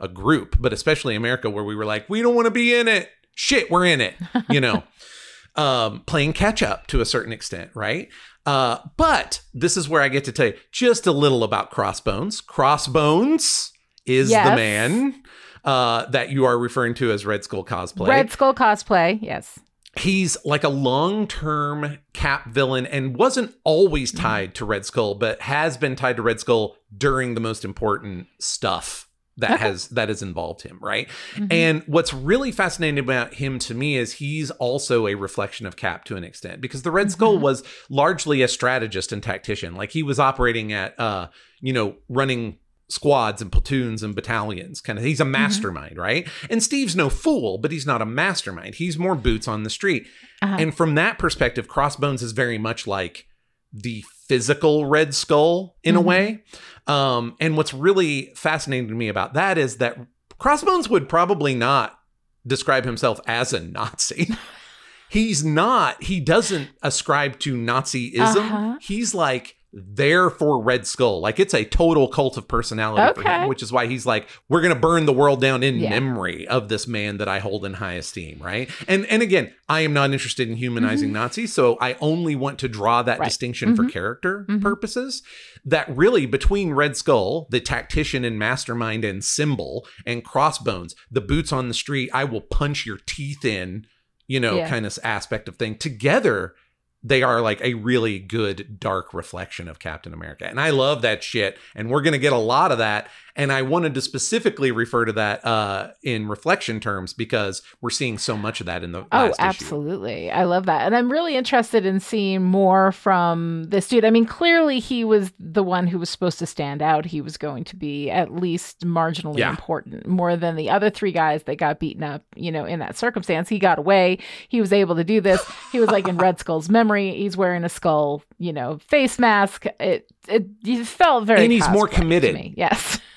C: a group, but especially America, where we were like, we don't want to be in it. Shit, we're in it. You know, [LAUGHS] um, playing catch up to a certain extent, right? Uh, but this is where I get to tell you just a little about Crossbones. Crossbones is the man uh, that you are referring to as Red Skull cosplay.
B: Red Skull cosplay. Yes.
C: He's like a long term cap villain and wasn't always tied to Red Skull, but has been tied to Red Skull during the most important stuff that
B: Okay.
C: has that has involved him, right?
B: Mhm.
C: And what's really fascinating about him to me is he's also a reflection of Cap to an extent because the Red Skull
B: Mhm.
C: was largely a strategist and tactician. Like he was operating at uh, you know, running squads and platoons and battalions kind of he's a mastermind right and steve's no fool but he's not a mastermind he's more boots on the street
B: Uh-huh.
C: and from that perspective crossbones is very much like the physical red skull in a
B: Mhm.
C: way um and what's really fascinating to me about that is that crossbones would probably not describe himself as a nazi [LAUGHS] he's not he doesn't ascribe to nazism
B: Uh-huh.
C: he's like there for red skull like it's a total cult of personality for him which is why he's like we're gonna burn the world down in
B: Yeah.
C: memory of this man that i hold in high esteem right and and again i am not interested in humanizing nazis so i only want to draw that
B: Right.
C: distinction for
B: Mhm.
C: character
B: Mhm.
C: purposes that really between red skull the tactician and mastermind and symbol and crossbones the boots on the street i will punch your teeth in you know
B: Yeah.
C: kind of aspect of thing together they are like a really good dark reflection of Captain America. And I love that shit. And we're going to get a lot of that. And I wanted to specifically refer to that uh, in reflection terms because we're seeing so much of that in the
B: Oh,
C: last issue.
B: absolutely. I love that. And I'm really interested in seeing more from this dude. I mean, clearly he was the one who was supposed to stand out. He was going to be at least marginally
C: Yeah.
B: important more than the other three guys that got beaten up, you know, in that circumstance. He got away. He was able to do this. He was like in Red Skull's memory. He's wearing a skull, you know, face mask. It it, it felt very
C: And he's more committed.
B: me. Yes. [LAUGHS]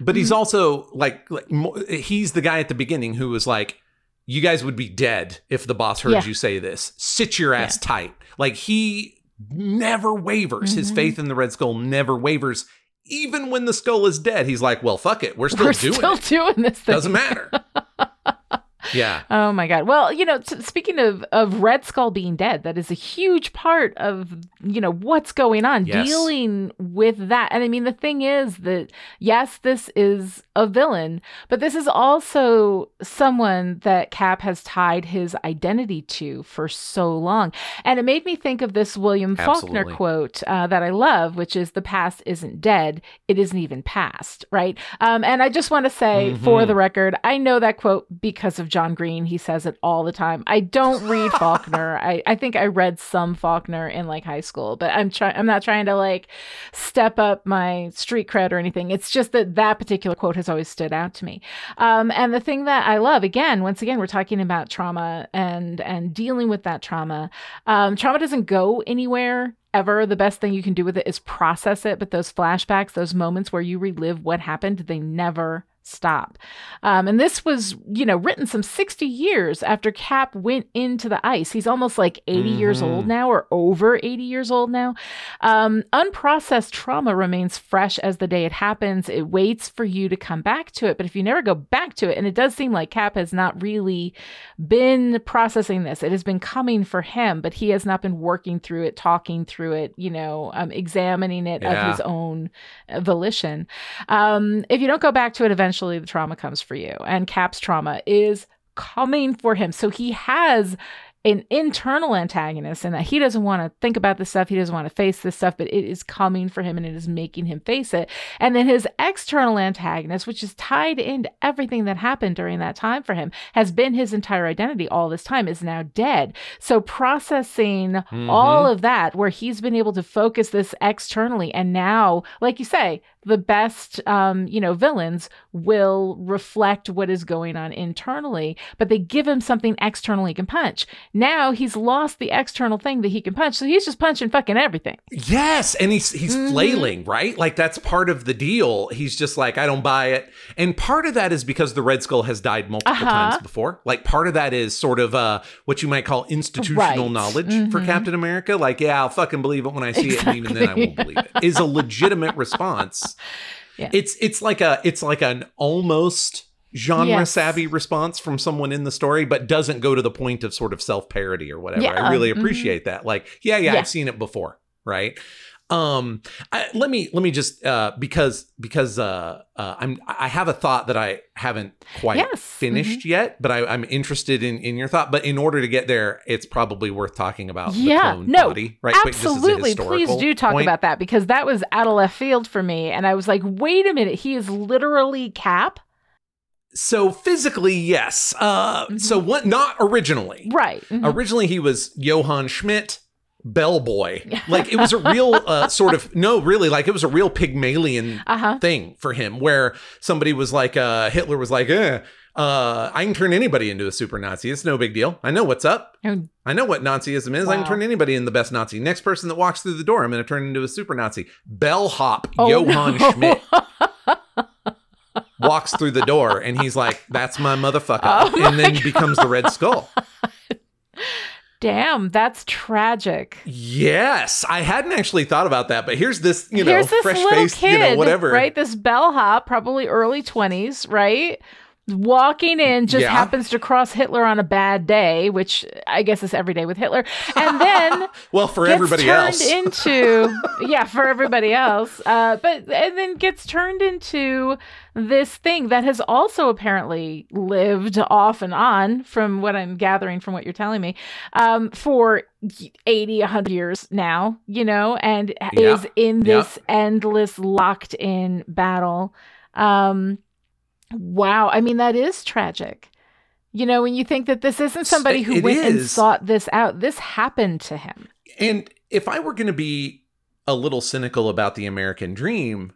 C: But
B: Mm-hmm.
C: he's also like, like mo- he's the guy at the beginning who was like, you guys would be dead if the boss heard
B: Yeah.
C: you say this. Sit your ass tight. Like he never wavers. His
B: Mhm.
C: faith in the Red Skull never wavers. Even when the skull is dead, he's like, well, fuck it. We're still
B: We're
C: doing
B: still
C: it. [LAUGHS]
B: doing this thing.
C: Doesn't matter. [LAUGHS] yeah.
B: Oh my god. Well, you know, t- speaking of of Red Skull being dead, that is a huge part of, you know, what's going on
C: Yes.
B: dealing with that. And I mean, the thing is that yes, this is a villain, but this is also someone that Cap has tied his identity to for so long. And it made me think of this William Faulkner quote uh, that I love, which is the past isn't dead, it isn't even past, right? Um, and I just want to say for
C: Mhm.
B: the record, I know that quote because of John Green. He says it all the time. I don't read [LAUGHS] Faulkner. I, I think I read some Faulkner in like high school, but I'm trying. I'm not trying to like step up my street cred or anything. It's just that that particular quote has always stood out to me. Um, and the thing that I love, again, once again, we're talking about trauma and and dealing with that trauma. Um, trauma doesn't go anywhere ever. The best thing you can do with it is process it. But those flashbacks, those moments where you relive what happened, they never stop. Um, and this was, you know, written some 60 years after Cap went into the ice. He's almost like 80 years old now or over 80 years old now. Um, unprocessed trauma remains fresh as the day it happens. It waits for you to come back to it. But if you never go back to it, and it does seem like Cap has not really been processing this, it has been coming for him, but he has not been working through it, talking through it, you know, um, examining it
C: Yeah.
B: of his own volition. Um, if you don't go back to it, eventually the trauma comes for you. And Cap's trauma is coming for him. So he has an internal antagonist and that he doesn't want to think about this stuff. He doesn't want to face this stuff, but it is coming for him and it is making him face it. And then his external antagonist, which is tied into everything that happened during that time for him, has been his entire identity all this time, is now dead. So processing all of that, where he's been able to focus this externally, and now, like you say, the best, um, you know, villains will reflect what is going on internally, but they give him something externally he can punch. Now he's lost the external thing that he can punch, so he's just punching fucking everything.
C: Yes, and he's he's
B: Mhm.
C: flailing, right? Like that's part of the deal. He's just like, I don't buy it. And part of that is because the Red Skull has died multiple
B: Uh-huh.
C: times before. Like part of that is sort of uh what you might call institutional
B: Right.
C: knowledge for
B: Mhm.
C: Captain America. Like, yeah, I'll fucking believe it when I see it, and even then I won't believe it. Is a legitimate response. [LAUGHS]
B: Yeah.
C: It's it's like a it's like an almost genre
B: Yes.
C: savvy response from someone in the story, but doesn't go to the point of sort of self parody or whatever.
B: Yeah.
C: I really
B: Mhm.
C: appreciate that. Like, yeah, yeah,
B: Yeah.
C: I've seen it before, right? Um, I, let me let me just uh, because because uh, uh, I'm I have a thought that I haven't quite
B: Yes. Mm-hmm.
C: finished yet, but I, I'm interested in in your thought. But in order to get there, it's probably worth talking about the
B: Yeah, no,
C: body, right?
B: Absolutely. Please do talk
C: point.
B: about that because that was out of left field for me. And I was like, wait a minute. He is literally Cap?
C: So physically, yes. Uh,
B: Mhm.
C: So what? Not originally.
B: Right. Mhm.
C: Originally, he was Johann Schmidt, bellboy. [LAUGHS] Like it was a real uh, sort of no, really, like it was a real Pygmalion
B: Uh huh.
C: thing for him, where somebody was like, uh, Hitler was like, eh, uh, I can turn anybody into a super Nazi. It's no big deal. I know what's up.
B: Oh.
C: I know what Nazism is. I can turn anybody into the best Nazi. Next person that walks through the door, I'm going to turn into a super Nazi. Bellhop
B: Oh,
C: Johann
B: no.
C: Schmidt [LAUGHS] walks through the door, and he's like, "That's my motherfucker,"
B: Oh
C: and then he becomes the Red Skull.
B: Damn, that's tragic.
C: Yes, I hadn't actually thought about that, but here's this, you know,
B: Here's this
C: fresh face,
B: kid,
C: you know, whatever.
B: right? This bellhop, probably early 20s, right? Walking in, just
C: Yeah.
B: happens to cross Hitler on a bad day, which I guess is every day with Hitler. And then [LAUGHS]
C: Well, for
B: gets
C: everybody
B: turned
C: else. [LAUGHS]
B: into yeah for everybody else uh but and then gets turned into this thing that has also apparently lived off and on from what i'm gathering from what you're telling me um for 80 100 years now you know and
C: Yeah.
B: is in
C: Yeah.
B: this endless locked in battle um wow i mean that is tragic you know when you think that this isn't somebody who
C: It
B: went and sought this out this happened to him
C: And if I were going to be a little cynical about the American dream,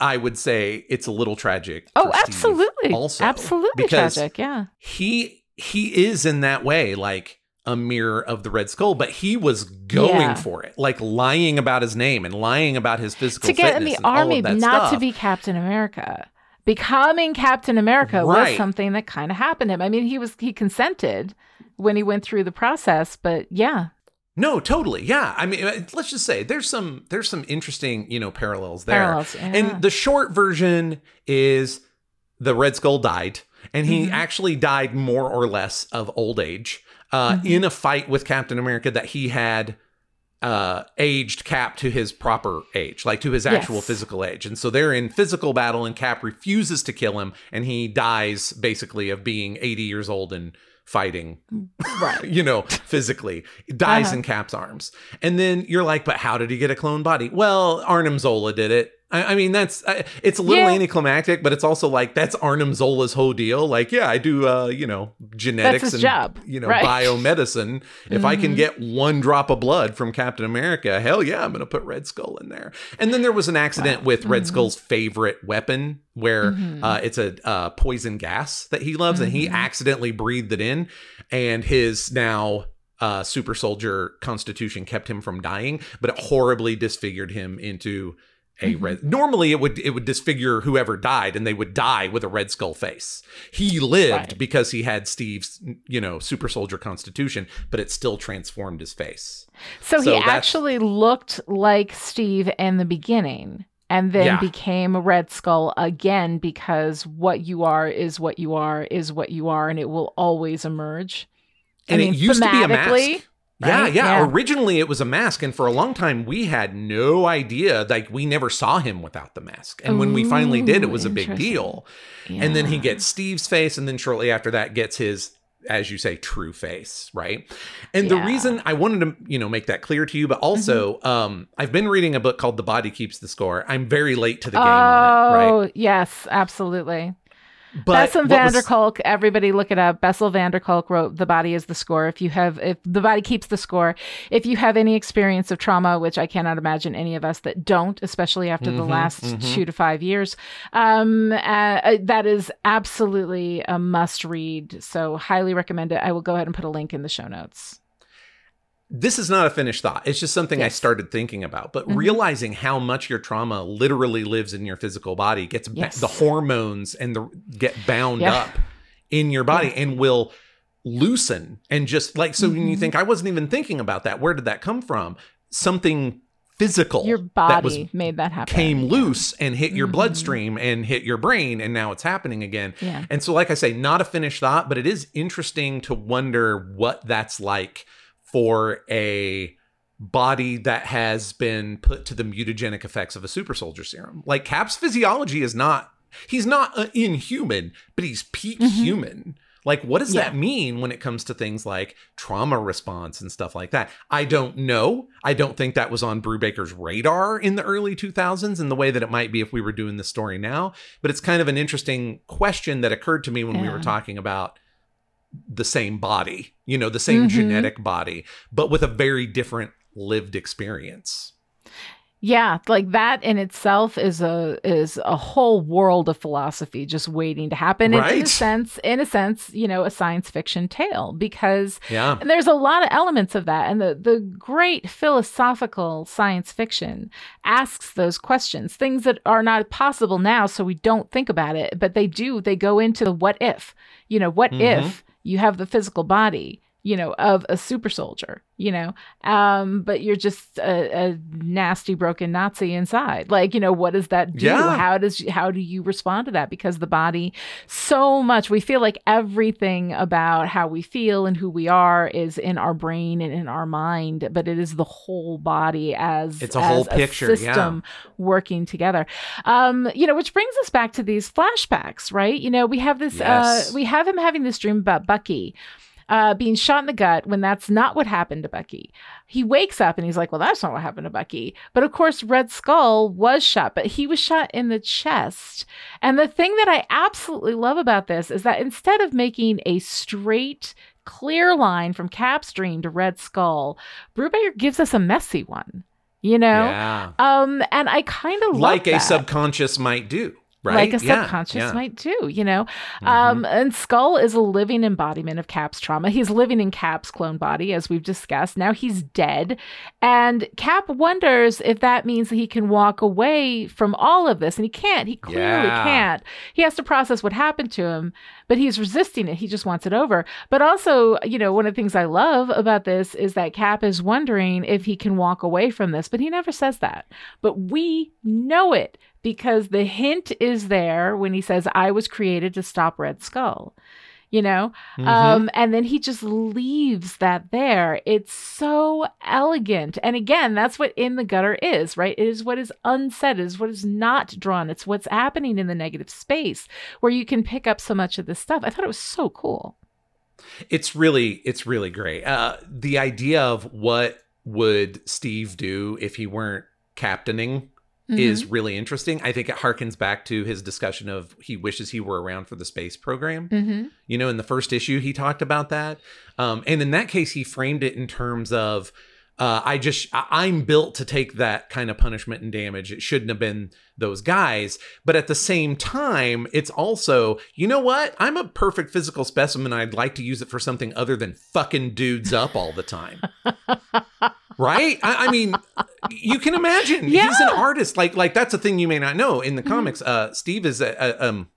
C: I would say it's a little tragic.
B: Oh,
C: for Steve
B: absolutely.
C: also,
B: absolutely tragic. Yeah.
C: He he is in that way like a mirror of the Red Skull, but he was going
B: Yeah.
C: for it, like lying about his name and lying about his physical
B: To get in the
C: and all of
B: army, not to be Captain America. Becoming Captain America was something that kind of happened to him. I mean, he was he consented when he went through the process, but yeah.
C: No, totally. Yeah. I mean, uh, let's just say there's some there's some interesting, you know, parallels there.
B: Parallels. Yeah.
C: And the short version is the Red Skull died, and he
B: Mhm.
C: actually died more or less of old age uh,
B: Mhm.
C: in a fight with Captain America that he had uh, aged Cap to his proper age, like to his actual
B: Yes.
C: physical age. And so they're in physical battle, and Cap refuses to kill him, and he dies basically of being 80 years old and fighting
B: right. [LAUGHS]
C: you know, physically, dies
B: Uh-huh.
C: in Cap's arms. And then you're like, but how did he get a clone body? Well, Arnim Zola did it. I, I mean, that's uh, it's a little
B: Yeah.
C: anticlimactic, but it's also like that's Arnim Zola's whole deal. Like, yeah, I do, uh, you know, genetics and
B: job,
C: you know,
B: right.
C: biomedicine. If I can
B: Mhm.
C: get one drop of blood from Captain America, hell yeah, I'm gonna put Red Skull in there. And then there was an accident
B: Wow.
C: with Red
B: Mhm.
C: Skull's favorite weapon, where
B: Mhm.
C: uh, it's a uh, poison gas that he loves, and he
B: Mhm.
C: accidentally breathed it in, and his now uh, super soldier constitution kept him from dying, but it horribly disfigured him into a
B: Mm-hmm.
C: red normally it would it would disfigure whoever died and they would die with a red skull face he lived
B: Right.
C: because he had steve's you know super soldier constitution but it still transformed his face
B: So,
C: So
B: he actually looked like Steve in the beginning and then
C: Yeah.
B: became a Red Skull again because what you are is what you are is what you are and it will always emerge. I
C: and
B: mean,
C: it used to be a mask
B: right?
C: yeah
B: Yeah.
C: originally it was a mask and for a long time we had no idea like we never saw him without the mask and when we finally did it was a big deal and then he gets Steve's face, and then shortly after that gets his, as you say, true face, right? And the reason I wanted to, you know, make that clear to you, but also,
B: Mm-hmm.
C: um, I've been reading a book called "The Body Keeps the Score." I'm very late to the game
B: oh,
C: on it, right?
B: yes, absolutely.
C: But
B: Bessel van der Kolk, everybody look it up. Bessel van der Kolk wrote The Body is the Score. If you have, if the body keeps the score, if you have any experience of trauma, which I cannot imagine any of us that don't, especially after the
C: Mhm,
B: last
C: mhm.
B: two to five years, um, uh, that is absolutely a must read. So, highly recommend it. I will go ahead and put a link in the show notes.
C: This is not a finished thought. It's just something I started thinking about. But
B: Mhm.
C: realizing how much your trauma literally lives in your physical body gets ba- the hormones and the get bound
B: Yeah.
C: up in your body and will loosen and just like so when you
B: Mhm.
C: think I wasn't even thinking about that. Where did that come from? Something physical
B: Your
C: that was
B: body made that happen.
C: came loose and hit your
B: Mhm.
C: bloodstream and hit your brain and now it's happening again.
B: Yeah.
C: And so, like I say, not a finished thought, but it is interesting to wonder what that's like for a body that has been put to the mutagenic effects of a super soldier serum. Like Cap's physiology is not, he's not uh, inhuman, but he's peak
B: Mhm.
C: human. Like, what does
B: Yeah.
C: that mean when it comes to things like trauma response and stuff like that? I don't know. I don't think that was on Brubaker's radar in the early 2000s in the way that it might be if we were doing this story now. But it's kind of an interesting question that occurred to me when we were talking about the same body, you know, the same
B: Mhm.
C: genetic body, but with a very different lived experience.
B: Yeah, like that in itself is a is a whole world of philosophy just waiting to happen. And in a sense, in a sense, you know, a science fiction tale because
C: Yeah.
B: and there's a lot of elements of that. And the the great philosophical science fiction asks those questions, things that are not possible now, so we don't think about it, but they do. They go into the what if. You know, what
C: Mhm.
B: if you have the physical body? You know, of a super soldier, you know, um, but you're just a, a nasty, broken Nazi inside. Like, you know, what does that do?
C: Yeah.
B: How does how do you respond to that? Because the body, so much we feel like everything about how we feel and who we are is in our brain and in our mind, but it is the whole body as
C: It's a whole
B: as
C: picture, yeah.
B: system working together. Um, you know, which brings us back to these flashbacks, right? You know, we have this,
C: Yes.
B: uh, we have him having this dream about Bucky uh, being shot in the gut when that's not what happened to Bucky. He wakes up and he's like, well, that's not what happened to Bucky. But of course, Red Skull was shot, but he was shot in the chest. And the thing that I absolutely love about this is that instead of making a straight, clear line from Cap's dream to Red Skull, Brubaker gives us a messy one, you know?
C: Yeah.
B: Um, and I kind of
C: Like a
B: that
C: subconscious might do, right?
B: like a
C: Yeah,
B: subconscious
C: yeah.
B: might do, you know.
C: Mhm.
B: Um, and Skull is a living embodiment of Cap's trauma. He's living in Cap's clone body, as we've discussed. Now he's dead, and Cap wonders if that means that he can walk away from all of this, and he can't. He clearly
C: Yeah.
B: can't. He has to process what happened to him, but he's resisting it. He just wants it over. But also, you know, one of the things I love about this is that Cap is wondering if he can walk away from this, but he never says that. But we know it because the hint is there when he says, I was created to stop Red Skull. You know?
C: Mhm.
B: Um, and then he just leaves that there. It's so elegant. And again, that's what in the gutter is, right? It is what is unsaid, it is what is not drawn. It's what's happening in the negative space where you can pick up so much of this stuff. I thought it was so cool.
C: it's really it's really great uh the idea of what would steve do if he weren't captaining is really interesting i think it harkens back to his discussion of he wishes he were around for the space program
B: hmm
C: you know in the first issue he talked about that um and in that case he framed it in terms of uh, I just I'm built to take that kind of punishment and damage. It shouldn't have been those guys, but at the same time, it's also you know what? I'm a perfect physical specimen. I'd like to use it for something other than fucking dudes up all the time. [LAUGHS] right? I, I mean, you can imagine he's an artist. Like, like that's a thing you may not know in the
B: Mhm.
C: comics. Uh, Steve is a, a um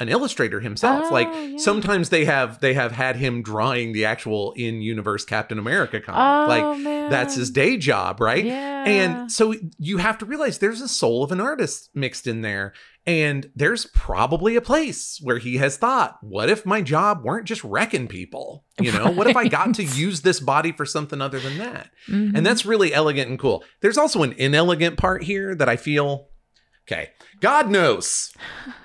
C: an illustrator himself.
B: Oh,
C: like
B: yeah.
C: sometimes they have they have had him drawing the actual in universe Captain America comic.
B: Oh,
C: like
B: man.
C: that's his day job, right?
B: Yeah.
C: And so you have to realize there's a soul of an artist mixed in there. And there's probably a place where he has thought, what if my job weren't just wrecking people? You know, what if I got to use this body for something other than that?
B: Mhm.
C: And that's really elegant and cool. There's also an inelegant part here that I feel okay. God knows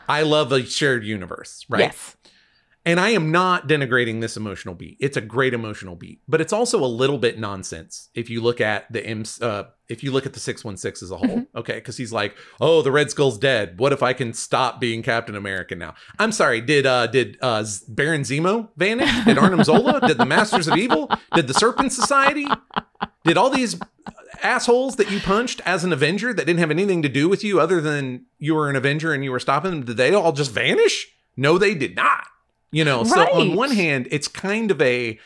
C: I love a shared universe, right?
B: Yes.
C: And I am not denigrating this emotional beat. It's a great emotional beat, but it's also a little bit nonsense if you look at the M. Uh, if you look at the six one six as a whole,
B: Mm-hmm.
C: okay? Because he's like, "Oh, the Red Skull's dead. What if I can stop being Captain America now?" I'm sorry. Did uh did uh Baron Zemo vanish? Did Arnim Zola? did the Masters of Evil? Did the Serpent Society? Did all these assholes that you punched as an Avenger that didn't have anything to do with you other than you were an Avenger and you were stopping them? Did they all just vanish? No, they did not. You know, so on one hand, it's kind of a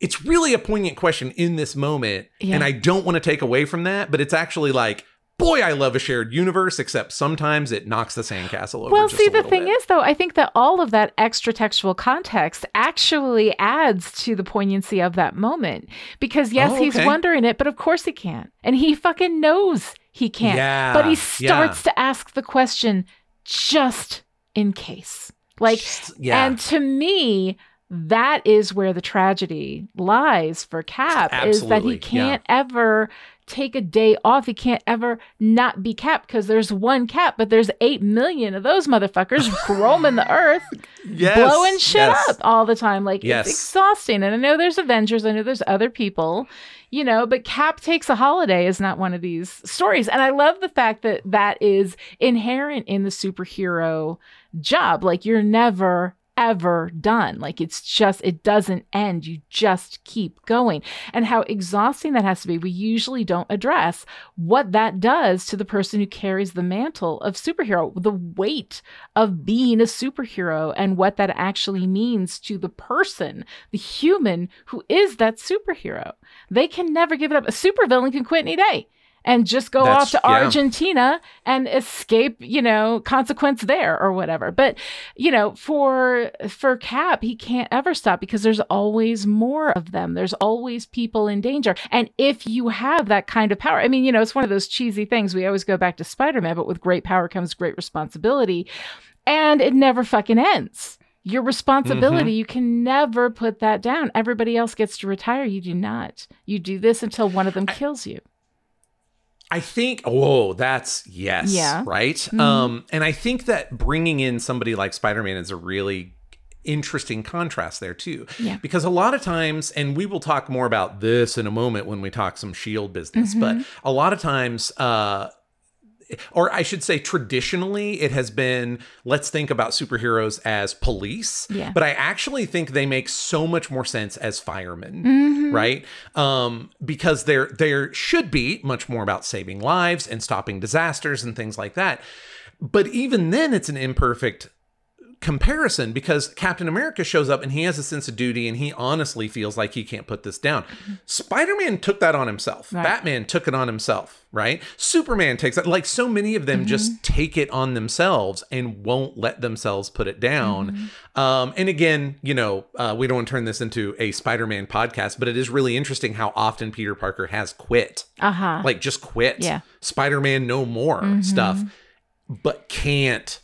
C: it's really a poignant question in this moment.
B: Yeah.
C: And I don't want to take away from that, but it's actually like, boy, I love a shared universe, except sometimes it knocks the sandcastle over.
B: Well,
C: just
B: see, the thing
C: bit.
B: is, though, I think that all of that extra textual context actually adds to the poignancy of that moment. Because, yes,
C: Oh,
B: he's wondering it, but of course he can't. And he fucking knows he can't.
C: Yeah,
B: but he
C: yeah.
B: starts to ask the question just in case. Like,
C: yeah.
B: and to me, that is where the tragedy lies for Cap is that he can't ever take a day off. He can't ever not be Cap because there's one Cap, but there's 8 million of those motherfuckers [LAUGHS] roaming the earth,
C: yes,
B: blowing shit
C: yes.
B: up all the time. Like,
C: Yes.
B: it's exhausting. And I know there's Avengers, I know there's other people. You know, but Cap takes a holiday is not one of these stories. And I love the fact that that is inherent in the superhero job. Like you're never ever done. Like it's just it doesn't end. You just keep going. And how exhausting that has to be. We usually don't address what that does to the person who carries the mantle of superhero, the weight of being a superhero and what that actually means to the person, the human who is that superhero. They can never give it up. A supervillain can quit any day and just go
C: That's-
B: off to
C: yeah.
B: Argentina and escape, you know, consequence there or whatever. But, you know, for for Cap, he can't ever stop because there's always more of them. There's always people in danger. And if you have that kind of power, I mean, you know, it's one of those cheesy things. We always go back to Spider-Man, but with great power comes great responsibility. And it never fucking ends. Your responsibility, mm-hmm. you can never put that down. Everybody else gets to retire. You do not. You do this until one of them kills you.
C: I think, oh, that's yes,
B: Yeah.
C: right.
B: Mhm.
C: Um, and I think that bringing in somebody like Spider Man is a really interesting contrast there too,
B: Yeah.
C: because a lot of times, and we will talk more about this in a moment when we talk some Shield business,
B: Mm-hmm.
C: but a lot of times, uh, or I should say, traditionally, it has been let's think about superheroes as police.
B: Yeah.
C: But I actually think they make so much more sense as firemen
B: Mhm.
C: right um because there there should be much more about saving lives and stopping disasters and things like that but even then it's an imperfect comparison because Captain America shows up and he has a sense of duty and he honestly feels like he can't put this down. Spider-Man took that on himself.
B: Right.
C: Batman took it on himself, right? Superman takes that like so many of them just take it on themselves and won't let themselves put it down. Um and again, you know, uh, we don't want to turn this into a Spider-Man podcast, but it is really interesting how often Peter Parker has quit.
B: Uh-huh.
C: Like just quit.
B: Yeah.
C: Spider-Man no more stuff, but can't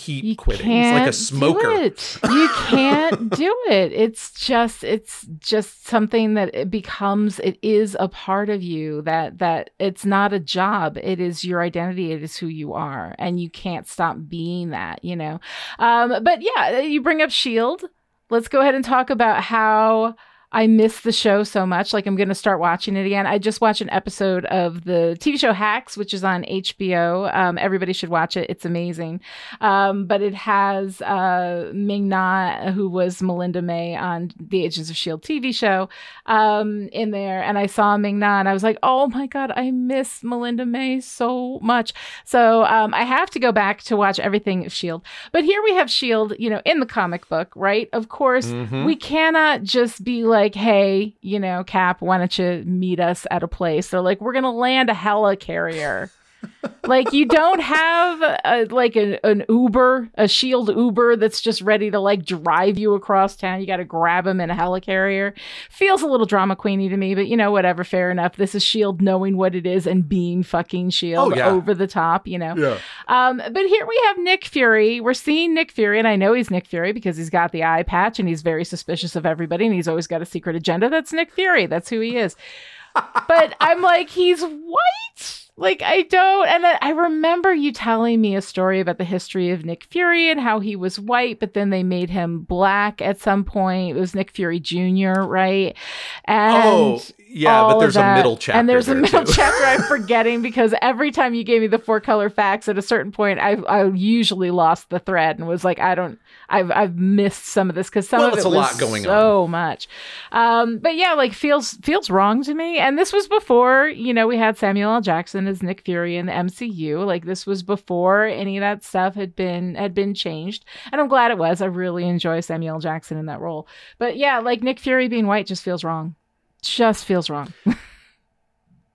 C: keep
B: you
C: quitting. He's like a smoker.
B: You can't [LAUGHS] do it. It's just it's just something that it becomes it is a part of you that that it's not a job. It is your identity. It is who you are and you can't stop being that, you know. Um but yeah, you bring up Shield. Let's go ahead and talk about how I miss the show so much. Like I'm going to start watching it again. I just watched an episode of the TV show Hacks, which is on HBO. Um, everybody should watch it. It's amazing. Um, but it has uh, Ming Na, who was Melinda May on the Agents of Shield TV show, um, in there, and I saw Ming Na, and I was like, oh my god, I miss Melinda May so much. So um, I have to go back to watch everything of Shield. But here we have Shield, you know, in the comic book, right? Of course,
C: Mhm.
B: we cannot just be like like, hey, you know, Cap, why don't you meet us at a place? They're like, we're gonna land a helicarrier like you don't have a, like a, an Uber, a Shield Uber that's just ready to like drive you across town. You got to grab him in a helicarrier. Feels a little drama queeny to me, but you know whatever. Fair enough. This is Shield knowing what it is and being fucking Shield
C: Oh, yeah.
B: over the top. You know.
C: Yeah.
B: Um, but here we have Nick Fury. We're seeing Nick Fury, and I know he's Nick Fury because he's got the eye patch and he's very suspicious of everybody, and he's always got a secret agenda. That's Nick Fury. That's who he is. But I'm like, he's white. Like I don't, and then I remember you telling me a story about the history of Nick Fury and how he was white, but then they made him black at some point. It was Nick Fury Jr., right? Oh, and
C: oh, yeah, but there's a middle chapter.
B: And there's a middle
C: too.
B: chapter I'm [LAUGHS] forgetting because every time you gave me the four color facts at a certain point, I I usually lost the thread and was like, I don't, I've I've missed some of this because some
C: Well,
B: of it
C: a
B: was
C: lot going
B: so much. Um, but yeah, like feels feels wrong to me. And this was before you know we had Samuel L. Jackson as Nick Fury in the MCU. Like this was before any of that stuff had been had been changed. And I'm glad it was. I really enjoy Samuel L. Jackson in that role. But yeah, like Nick Fury being white just feels wrong. Just feels wrong. [LAUGHS]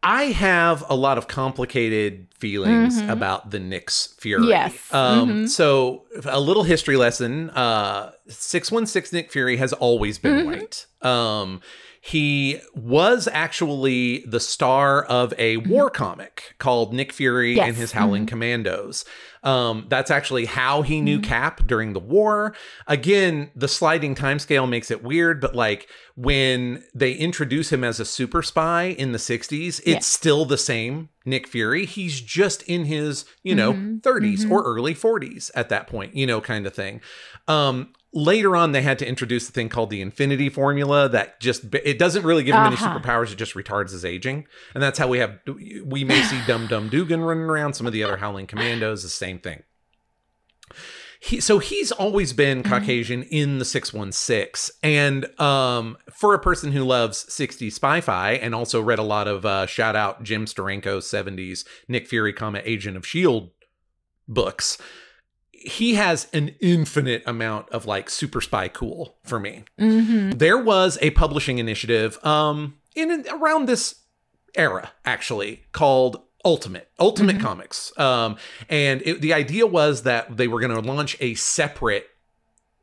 C: I have a lot of complicated feelings
B: Mhm.
C: about the Knicks Fury.
B: Yes.
C: Um,
B: Mhm.
C: So, a little history lesson uh, 616 Nick Fury has always been
B: Mhm.
C: white. Um, he was actually the star of a war comic called Nick Fury
B: Yes.
C: and His Howling Commandos. Um, that's actually how he knew
B: Mhm.
C: Cap during the war. Again, the sliding timescale makes it weird, but like when they introduce him as a super spy in the 60s, it's
B: Yeah.
C: still the same Nick Fury. He's just in his, you know,
B: Mhm.
C: 30s
B: Mhm.
C: or early 40s at that point, you know, kind of thing. Um, later on, they had to introduce the thing called the Infinity Formula that just it doesn't really give him any
B: Uh-huh.
C: superpowers; it just retards his aging, and that's how we have we may see [SIGHS] Dum Dum Dugan running around. Some of the other Howling Commandos, the same thing. He, so he's always been
B: Mhm.
C: Caucasian in the 616. And um, for a person who loves 60s spy-fi and also read a lot of uh, shout out Jim Steranko 70s Nick Fury, comma Agent of S.H.I.E.L.D. books, he has an infinite amount of like super spy cool for me.
B: Mm-hmm.
C: There was a publishing initiative um, in around this era, actually, called Ultimate Ultimate
B: Mhm.
C: Comics, um, and it, the idea was that they were going to launch a separate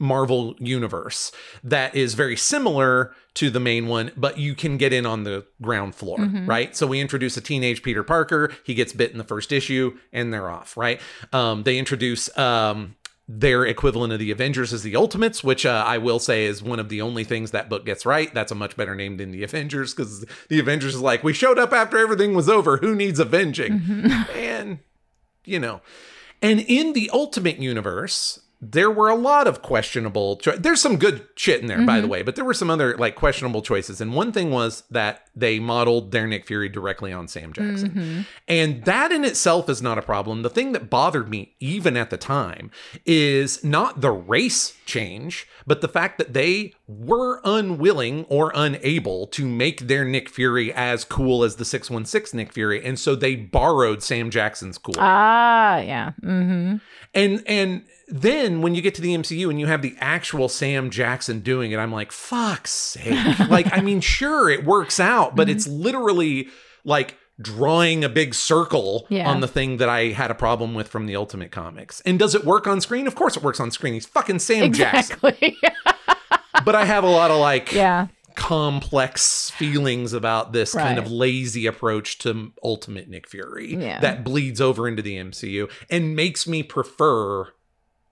C: Marvel universe that is very similar to the main one, but you can get in on the ground floor,
B: Mhm.
C: right? So we introduce a teenage Peter Parker. He gets bit in the first issue, and they're off, right? Um, they introduce um, their equivalent of the Avengers as the Ultimates, which uh, I will say is one of the only things that book gets right. That's a much better name than the Avengers because the Avengers is like, we showed up after everything was over. Who needs avenging?
B: Mm-hmm. [LAUGHS]
C: and you know and in the ultimate universe there were a lot of questionable cho- there's some good shit in there by the
B: Mhm.
C: way but there were some other like questionable choices and one thing was that they modeled their nick fury directly on sam jackson
B: Mm-hmm.
C: and that in itself is not a problem. The thing that bothered me, even at the time, is not the race change, but the fact that they were unwilling or unable to make their Nick Fury as cool as the 616 Nick Fury. And so they borrowed Sam Jackson's cool.
B: Ah, yeah. Mm-hmm.
C: And and then when you get to the MCU and you have the actual Sam Jackson doing it, I'm like, fuck's sake. like, I mean, [LAUGHS] sure, it works out, but
B: Mhm.
C: it's literally like drawing a big circle
B: Yeah.
C: on the thing that I had a problem with from the Ultimate Comics. And does it work on screen? Of course it works on screen. He's fucking Sam Jackson.
B: Exactly. [LAUGHS]
C: But I have a lot of like
B: yeah.
C: complex feelings about this kind of lazy approach to Ultimate Nick Fury
B: Yeah.
C: that bleeds over into the MCU and makes me prefer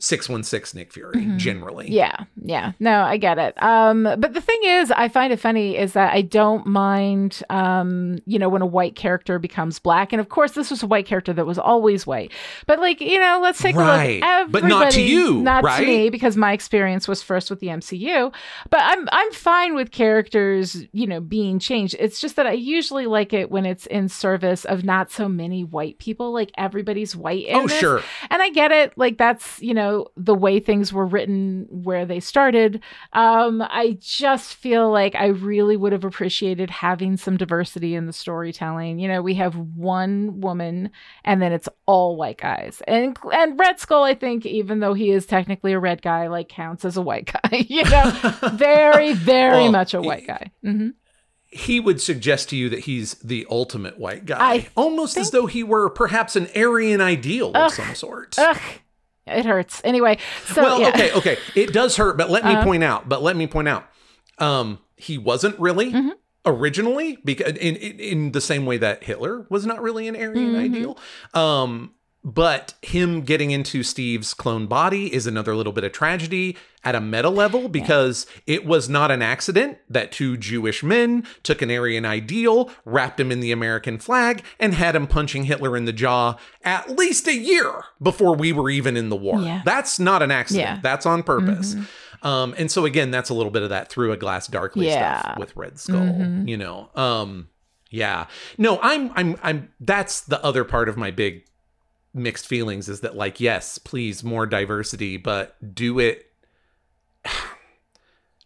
C: 616 Nick Fury
B: Mhm.
C: generally.
B: Yeah, yeah. No, I get it. Um, but the thing is, I find it funny is that I don't mind, um, you know, when a white character becomes black. And of course, this was a white character that was always white. But like, you know, let's take
C: Right.
B: a look.
C: everybody, But not to you,
B: not
C: right?
B: to me, because my experience was first with the MCU. But I'm I'm fine with characters, you know, being changed. It's just that I usually like it when it's in service of not so many white people. Like everybody's white in
C: Oh,
B: this.
C: sure.
B: And I get it. Like that's, you know, know, the way things were written where they started. Um, I just feel like I really would have appreciated having some diversity in the storytelling. You know, we have one woman and then it's all white guys. And and Red Skull, I think, even though he is technically a red guy, like counts as a white [LAUGHS] guy. you know, [LAUGHS] very, very
C: Well,
B: much a white guy. hmm
C: he would suggest to you that he's the ultimate white guy,
B: I
C: almost as though he were perhaps an Aryan ideal of some sort.
B: Ugh, it hurts. Anyway, so
C: well,
B: yeah.
C: okay, okay, it does hurt, but let me
B: Uh-huh.
C: point out. But let me point out, um, he wasn't really
B: Mhm.
C: originally because in, in in the same way that Hitler was not really an Aryan
B: Mhm.
C: ideal. Um, but him getting into Steve's clone body is another little bit of tragedy at a meta level because it was not an accident that two Jewish men took an Aryan ideal, wrapped him in the American flag, and had him punching Hitler in the jaw at least a year before we were even in the war.
B: Yeah.
C: That's not an accident.
B: Yeah.
C: That's on purpose.
B: Mhm.
C: Um, and so again, that's a little bit of that through a glass darkly
B: Yeah.
C: stuff with Red Skull.
B: Mhm.
C: You know, um, yeah. No, I'm, I'm, I'm. That's the other part of my big mixed feelings is that like, yes, please more diversity, but do it. [SIGHS]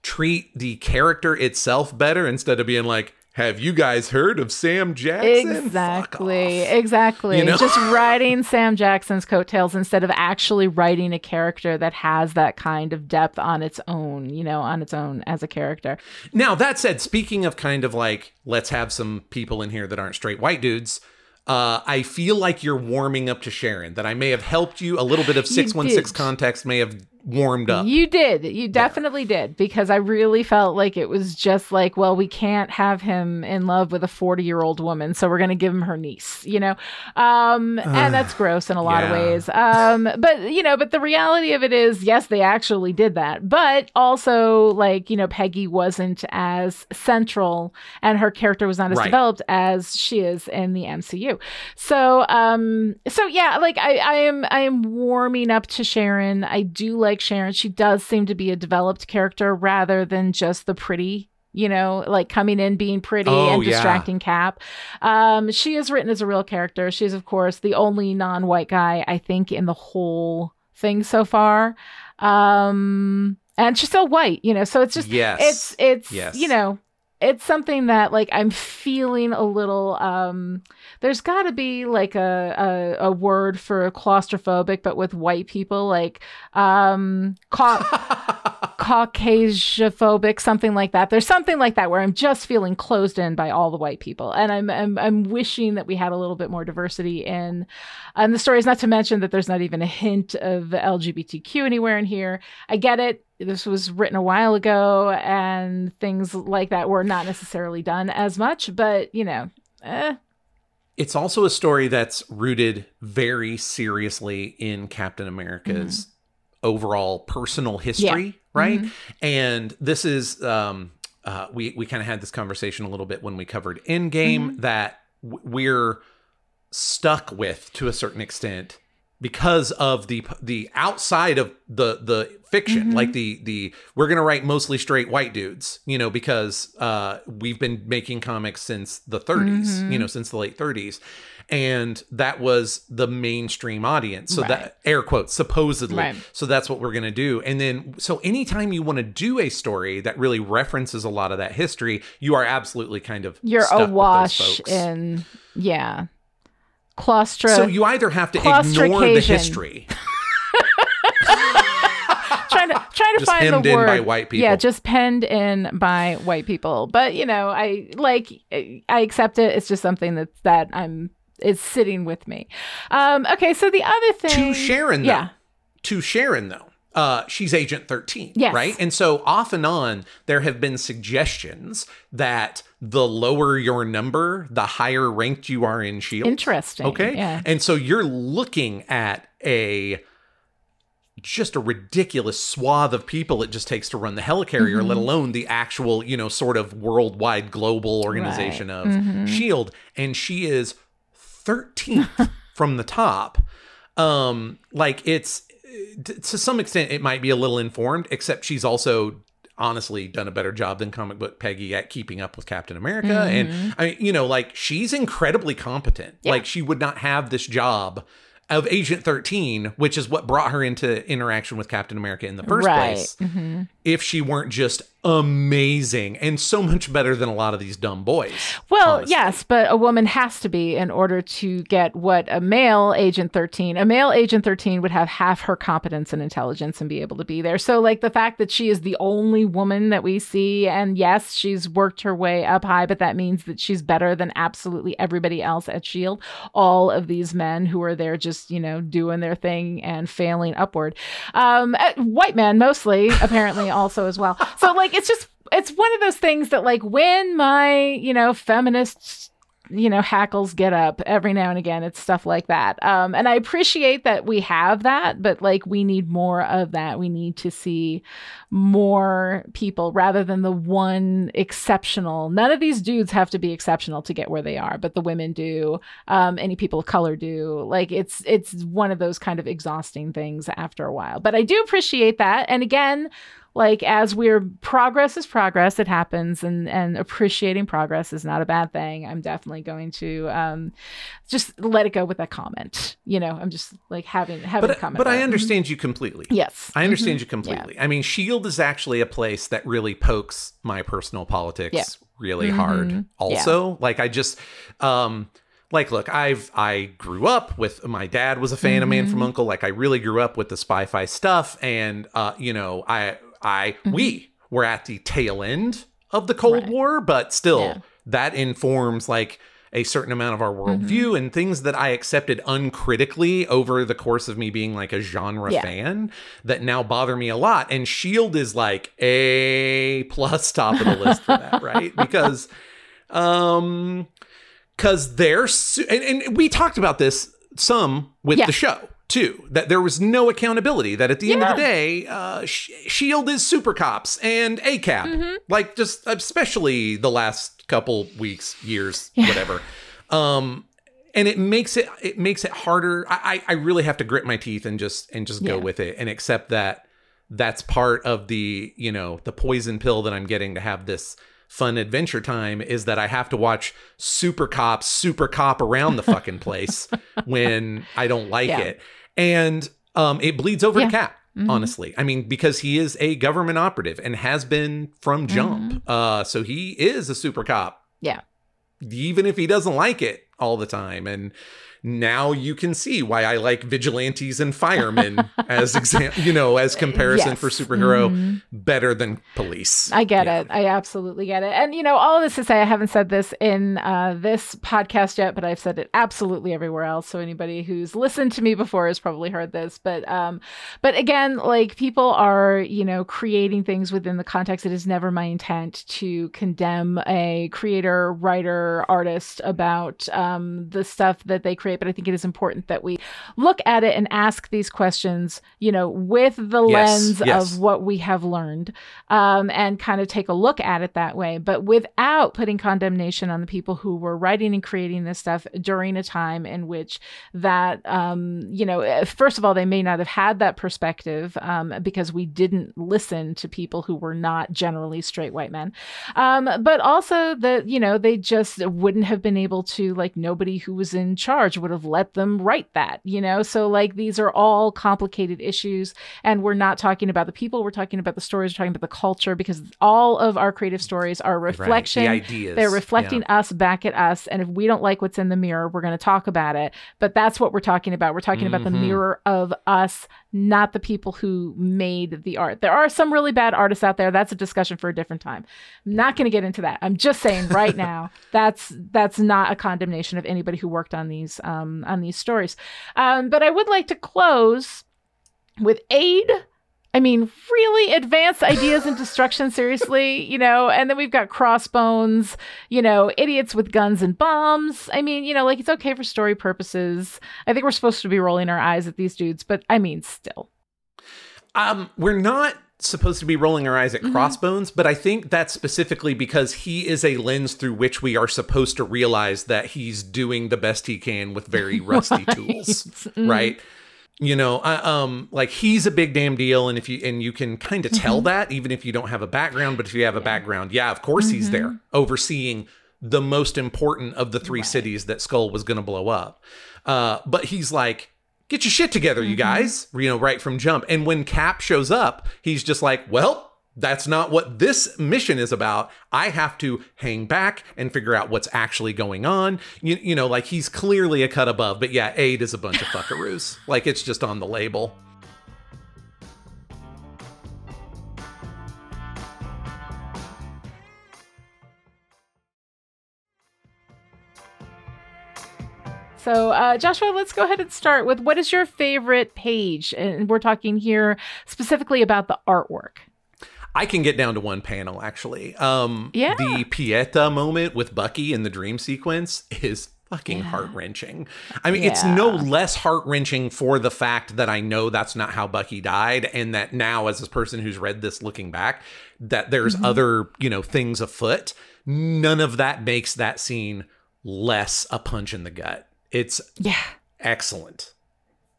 C: Treat the character itself better instead of being like, "Have you guys heard of Sam Jackson?"
B: Exactly. Exactly.
C: You know?
B: Just [LAUGHS] writing Sam Jackson's coattails instead of actually writing a character that has that kind of depth on its own, you know, on its own as a character.
C: Now, that said, speaking of kind of like, let's have some people in here that aren't straight white dudes, uh, I feel like you're warming up to Sharon, that I may have helped you. A little bit of 616 context may have warmed up.
B: You did. You definitely did because I really felt like it was just like, well, we can't have him in love with a 40-year-old woman, so we're going to give him her niece, you know. Um and that's gross in a lot
C: yeah.
B: of ways. Um but you know, but the reality of it is yes, they actually did that. But also like, you know, Peggy wasn't as central and her character was not as
C: Right.
B: developed as she is in the MCU. So um so yeah, like I I am I am warming up to Sharon. I do like Sharon. She does seem to be a developed character rather than just the pretty you know, like coming in being pretty
C: Oh,
B: and
C: yeah.
B: distracting Cap. Um, she is written as a real character. She's, of course, the only non white guy, I think, in the whole thing so far. Um, and she's still white, you know, so it's just,
C: yes.
B: it's, it's,
C: Yes.
B: you know, it's something that like I'm feeling a little um there's got to be like a, a a word for claustrophobic but with white people like um ca- [LAUGHS] caucasiophobic something like that. There's something like that where I'm just feeling closed in by all the white people. And I'm I'm I'm wishing that we had a little bit more diversity in and the stories not to mention that there's not even a hint of LGBTQ anywhere in here. I get it. This was written a while ago and things like that were not necessarily done as much but you know eh,
C: it's also a story that's rooted very seriously in Captain America's overall personal history, right?
B: Mhm.
C: And this is um uh we we kind of had this conversation a little bit when we covered Endgame that w- we're stuck with to a certain extent because of the the outside of the the fiction
B: Mhm.
C: like the the we're going to write mostly straight white dudes you know because uh we've been making comics since the 30s
B: Mhm.
C: you know since the late 30s and that was the mainstream audience so
B: Right.
C: that air quotes supposedly
B: Right.
C: so that's what we're going to do and then so anytime you want to do a story that really references a lot of that history you are absolutely kind of
B: you're
C: stuck with those
B: awash in yeah claustro
C: so you either have to ignore the history. [LAUGHS]
B: Trying to trying to
C: Just
B: find the
C: in
B: word.
C: by white people.
B: yeah just penned in by white people. But you know i like i accept it. It's just something that that i'm is sitting with me. Um okay so the other thing
C: to Sharon though.
B: yeah.
C: To Sharon though. Uh, she's Agent 13,
B: Yes.
C: right? And so off and on, there have been suggestions that the lower your number, the higher ranked you are in Shield.
B: interesting
C: Okay.
B: yeah
C: And so you're looking at a just a ridiculous swath of people it just takes to run the helicarrier,
B: Mm-hmm.
C: let alone the actual, you know, sort of worldwide global organization
B: Right.
C: of
B: Mhm.
C: Shield. And she is 13th [LAUGHS] from the top. Um, like it's t- to some extent it might be a little informed, except she's also honestly done a better job than comic book Peggy at keeping up with Captain America.
B: Mhm.
C: And I mean, you know, like she's incredibly competent.
B: Yeah.
C: Like she would not have this job of Agent 13, which is what brought her into interaction with Captain America in the first
B: right.
C: place,
B: hmm
C: if she weren't just amazing and so much better than a lot of these dumb boys.
B: Well,
C: honestly.
B: yes, but a woman has to be in order to get what a male Agent 13, a male Agent 13 would have half her competence and intelligence and be able to be there. So, like the fact that she is the only woman that we see, and yes, she's worked her way up high, but that means that she's better than absolutely everybody else at S.H.I.E.L.D. All of these men who are there just, you know, doing their thing and failing upward. Um, uh, white men mostly, apparently, also as well. So, like, it's just, it's one of those things that, like, when my, you know, feminists you know hackles get up every now and again it's stuff like that. Um and i appreciate that we have that but like we need more of that. We need to see more people rather than the one exceptional. None of these dudes have to be exceptional to get where they are but the women do. Um any people of color do. Like it's it's one of those kind of exhausting things after a while. But i do appreciate that. And again like as we're progress is progress it happens and and appreciating progress is not a bad thing i'm definitely going to um just let it go with that comment you know i'm just like having having a comment
C: but I
B: there.
C: understand you completely.
B: yes
C: I understand you
B: Mhm.
C: completely. I mean, Shield is actually a place that really pokes my personal politics
B: Yeah.
C: really
B: Mhm.
C: hard. Also, like I just um like look, I've I grew up with my dad was a fan of Man from
B: Mhm.
C: Uncle. Like I really grew up with the Spy Fi stuff and uh you know, I I we were at the tail end of the Cold
B: Mm-hmm. Right.
C: War, but still
B: Yeah.
C: that informs like a certain amount of our
B: Mm-hmm.
C: worldview and things that I accepted uncritically over the course of me being like a genre
B: Yeah.
C: fan that now bother me a lot. And Shield is like a plus top of the list for that, [LAUGHS] right? Because, um, because they're su- and, and we talked about this some with
B: Yeah.
C: the show too that there was no accountability that at the end of the day uh Sh- SHIELD is super cops and acap
B: Mm-hmm.
C: like just especially the last couple weeks years
B: Yeah.
C: whatever. Um and it makes it it makes it harder. I, I I really have to grit my teeth and just and just go with it and accept that that's part of the you know the poison pill that i'm getting to have this fun adventure time is that i have to watch super cops super cop around the [LAUGHS] fucking place when i don't like
B: Yeah.
C: it and um it bleeds over
B: Yeah.
C: to cap
B: Mhm.
C: honestly i mean because he is a government operative and has been from jump uh so he is a super cop
B: Mm-hmm. Yeah.
C: even if he doesn't like it all the time and now you can see why I like vigilantes and firemen [LAUGHS] as example, you know, as comparison
B: Yes.
C: for superhero
B: Mhm.
C: better than police.
B: I get
C: Yeah.
B: it. I absolutely get it. And you know, all of this to say, I haven't said this in uh, this podcast yet, but I've said it absolutely everywhere else. So anybody who's listened to me before has probably heard this. But um, but again, like people are, you know, creating things within the context. It is never my intent to condemn a creator, writer, artist about um, the stuff that they create. But I think it is important that we look at it and ask these questions, you know, with the
C: Yes,
B: lens
C: yes.
B: of what we have learned um, and kind of take a look at it that way, but without putting condemnation on the people who were writing and creating this stuff during a time in which that, um, you know, eh, first of all, they may not have had that perspective um, because we didn't listen to people who were not generally straight white men, um, but also that, you know, they just wouldn't have been able to, like, nobody who was in charge would have let them write that, you know? So, like, these are all complicated issues and we're not talking about the people we're talking about the stories we're talking about the culture because all of our creative stories are a
C: Right.
B: reflection
C: The ideas.
B: they're reflecting
C: Yeah.
B: us back at us and if we don't like what's in the mirror we're going to talk about it but that's what we're talking about we're talking about the
C: Mhm.
B: mirror of us not the people who made the art. There are some really bad artists out there. That's a discussion for a different time. I'm not going to get into that. I'm just saying right now [LAUGHS] that's that's not a condemnation of anybody who worked on these um on these stories. Um but i would like to close with AID I mean, really advanced ideas in destruction, seriously, you know, and then we've got crossbones, you know, idiots with guns and bombs. I mean, you know, like it's okay for story purposes. I think we're supposed to be rolling our eyes at these dudes, but I mean, still.
C: Um, we're not supposed to be rolling our eyes at
B: Mhm.
C: Crossbones, but I think that's specifically because he is a lens through which we are supposed to realize that he's doing the best he can with very [LAUGHS] rusty tools,
B: Mm.
C: right? You know, uh, um, like he's a big damn deal, and if you and you can kind of tell that even if you don't have a background, but if you have a background, yeah, of course he's there overseeing the most important of the three
B: Right.
C: cities that Skull was going to blow up. Uh, but he's like get your shit together, you guys. You know, right from jump. And when Cap shows up, he's just like, well, that's not what this mission is about. I have to hang back and figure out what's actually going on. You, you know, like he's clearly a cut above, but yeah, AID is a bunch of fuckaroos. [LAUGHS] like it's just on the label.
B: So, uh, Joshua, let's go ahead and start with what is your favorite page? And we're talking here specifically about the artwork.
C: I can get down to one panel actually. Um,
B: Yeah.
C: The Pieta moment with Bucky in the dream sequence is fucking
B: Yeah.
C: heart wrenching. I mean, it's no less heart wrenching for the fact that I know that's not how Bucky died, and that now, as a person who's read this looking back, that there's
B: Mm-hmm.
C: other you know things afoot. None of that makes that scene less a punch in the gut. It's
B: Yeah.
C: excellent.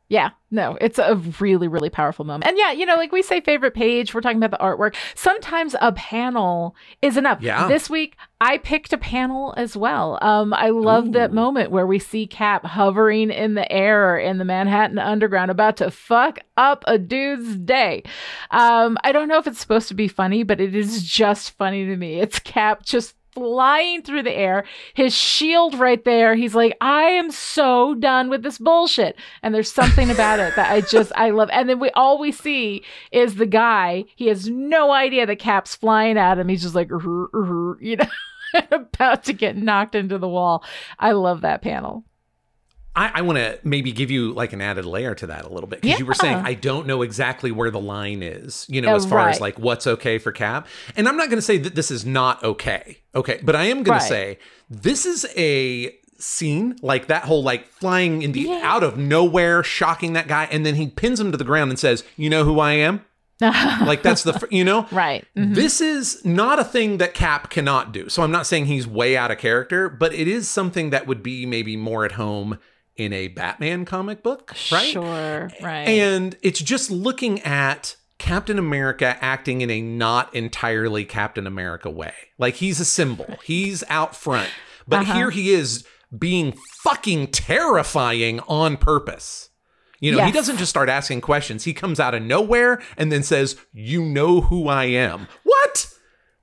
B: Yeah, no, it's a really, really powerful moment. And yeah, you know, like we say favorite page, we're talking about the artwork. Sometimes a panel is enough.
C: Yeah.
B: This week, I picked a panel as well. Um, I love that moment where we see Cap hovering in the air in the Manhattan Underground, about to fuck up a dude's day. Um, I don't know if it's supposed to be funny, but it is just funny to me. It's Cap just flying through the air, his shield right there. He's like, I am so done with this bullshit. And there's something about it that I just, I love. And then we all we see is the guy. He has no idea that Cap's flying at him. He's just like, you know, [LAUGHS] about to get knocked into the wall. I love that panel.
C: I, I want to maybe give you like an added layer to that a little bit because you were saying I don't know exactly where the line is, you know,
B: Oh,
C: as far as like what's okay for Cap. And I'm not going to say that this is not okay, okay, but I am going
B: Right.
C: to say this is a scene like that whole like flying in the
B: Yeah.
C: out of nowhere, shocking that guy, and then he pins him to the ground and says, "You know who I am." [LAUGHS] Like that's the fir- you know
B: right. Mhm.
C: this is not a thing that Cap cannot do. So I'm not saying he's way out of character, but it is something that would be maybe more at home in a Batman comic book, right?
B: Sure. Right.
C: And it's just looking at Captain America acting in a not entirely Captain America way. Like he's a symbol, he's out front. But
B: Uh-huh.
C: here he is being fucking terrifying on purpose. You know, he doesn't just start asking questions. He comes out of nowhere and then says, "You know who I am." What?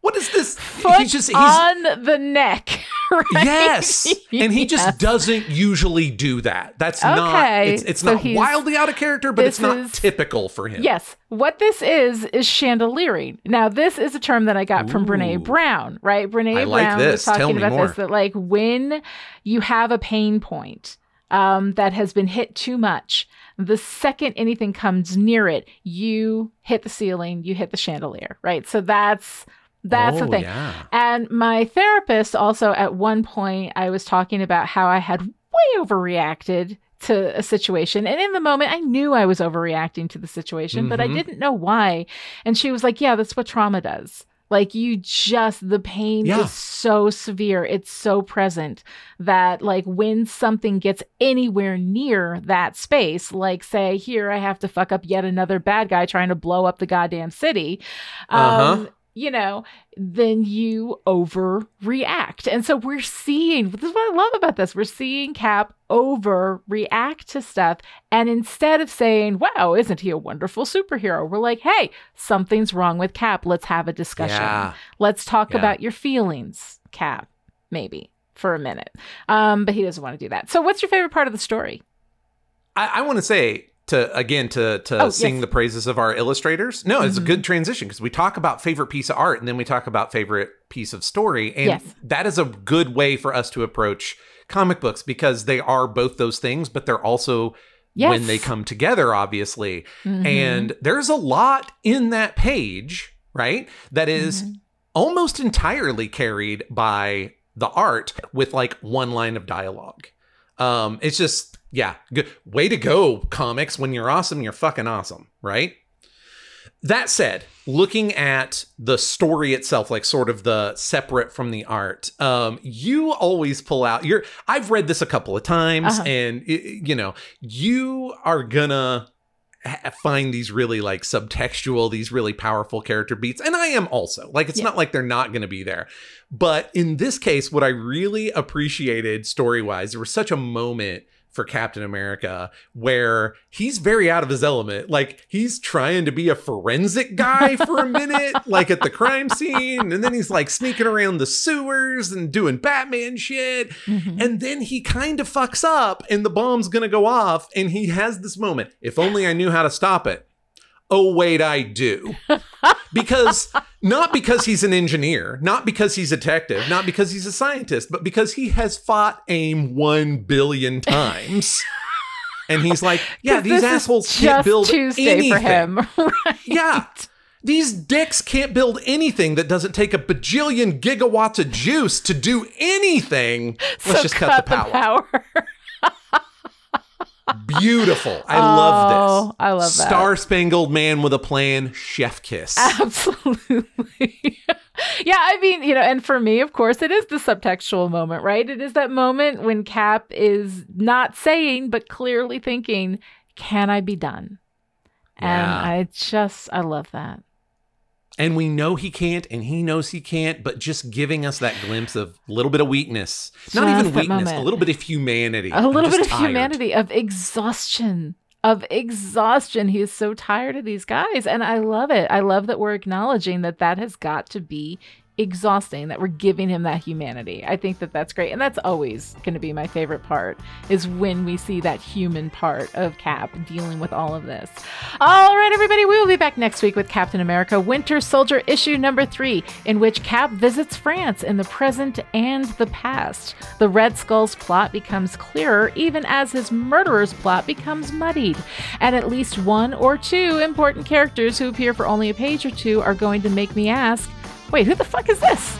C: What is this?
B: Foot
C: he's just he's
B: on the neck. [LAUGHS] Right?
C: Yes. And he just
B: Yes.
C: doesn't usually do that. That's not
B: Okay,
C: it's, it's
B: so
C: not wildly out of character, but it's not
B: is-
C: typical for him.
B: Yes. What this is is chandeliering. Now, this is a term that I got from Brene Brown, right? Brene
C: I like
B: Brown
C: this.
B: was
C: Tell
B: talking about
C: more.
B: this that like when you have a pain point um, that has been hit too much, the second anything comes near it, you hit the ceiling, you hit the chandelier, right? So that's that's the
C: Oh,
B: thing.
C: Yeah.
B: And my therapist also, at one point, I was talking about how I had way overreacted to a situation. And in the moment, I knew I was overreacting to the situation, but I
C: Mhm.
B: didn't know why. And she was like, Yeah, that's what trauma does. Like, you just, the pain
C: Yeah.
B: is so severe. It's so present that, like, when something gets anywhere near that space, like, say, here, I have to fuck up yet another bad guy trying to blow up the goddamn city. Um,
C: Uh-huh.
B: You know, then you overreact. And so we're seeing this is what I love about this. We're seeing Cap overreact to stuff. And instead of saying, wow, isn't he a wonderful superhero? We're like, hey, something's wrong with Cap. Let's have a discussion.
C: Yeah.
B: Let's talk
C: Yeah.
B: about your feelings, Cap, maybe for a minute. Um, but he doesn't want to do that. So what's your favorite part of the story?
C: I, I want to say to again to to
B: Oh,
C: sing
B: yes.
C: the praises of our illustrators. No, it's a
B: Mhm.
C: good transition because we talk about favorite piece of art and then we talk about favorite piece of story, and
B: Yes.
C: that is a good way for us to approach comic books because they are both those things, but they're also
B: Yes.
C: when they come together, obviously.
B: Mhm.
C: And there's a lot in that page, right? That is
B: Mhm.
C: almost entirely carried by the art with like one line of dialogue. Um, it's just, yeah, good way to go, comics. When you're awesome, you're fucking awesome, right? That said, looking at the story itself, like sort of the separate from the art, um, you always pull out your. I've read this a couple of times,
B: Uh-huh.
C: and it, you know, you are gonna find these really like subtextual, these really powerful character beats, and I am also like it's
B: Yeah.
C: not like they're not gonna be there, but in this case, what I really appreciated story wise, there was such a moment for Captain America where he's very out of his element. Like he's trying to be a forensic guy for a minute, [LAUGHS] like at the crime scene, and then he's like sneaking around the sewers and doing Batman shit.
B: Mhm.
C: And then he kind of fucks up and the bomb's going to go off and he has this moment. If only I knew how to stop it. Oh wait, I do. Because not because he's an engineer, not because he's a detective, not because he's a scientist, but because he has fought AIM 1 billion times. and he's like, [LAUGHS] yeah, these assholes can't build
B: Tuesday
C: anything.
B: for him. [LAUGHS] right.
C: Yeah. These dicks can't build anything that doesn't take a bajillion gigawatts of juice to do anything. Let's
B: So
C: just cut, the power.
B: power.
C: Beautiful. I
B: Oh,
C: love this.
B: I love that.
C: Star Spangled Man with a Plan, Chef Kiss.
B: Absolutely. [LAUGHS] yeah, I mean, you know, and for me, of course, it is the subtextual moment, right? It is that moment when Cap is not saying, but clearly thinking, can I be done? And
C: Yeah.
B: I just, I love that.
C: And we know he can't, and he knows he can't, but just giving us that glimpse of a little bit of weakness. Not
B: Just
C: even weakness,
B: moment.
C: a little bit of humanity.
B: A little bit of
C: tired.
B: humanity, of exhaustion. Of exhaustion. He is so tired of these guys. And I love it. I love that we're acknowledging that that has got to be exhausting, that we're giving him that humanity. I think that that's great. And that's always going to be my favorite part is when we see that human part of Cap dealing with all of this. All right, everybody, we will be back next week with Captain America Winter Soldier issue number three, in which Cap visits France in the present and the past. The Red Skull's plot becomes clearer even as his murderer's plot becomes muddied. And at least one or two important characters who appear for only a page or two are going to make me ask, wait, who the fuck is this?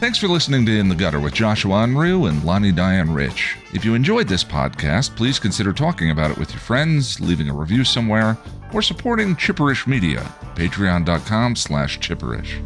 A: Thanks for listening to In the Gutter with Joshua Unruh and Lani Diane Rich. If you enjoyed this podcast, please consider talking about it with your friends, leaving a review somewhere, or supporting Chipperish Media, patreon.com slash chipperish.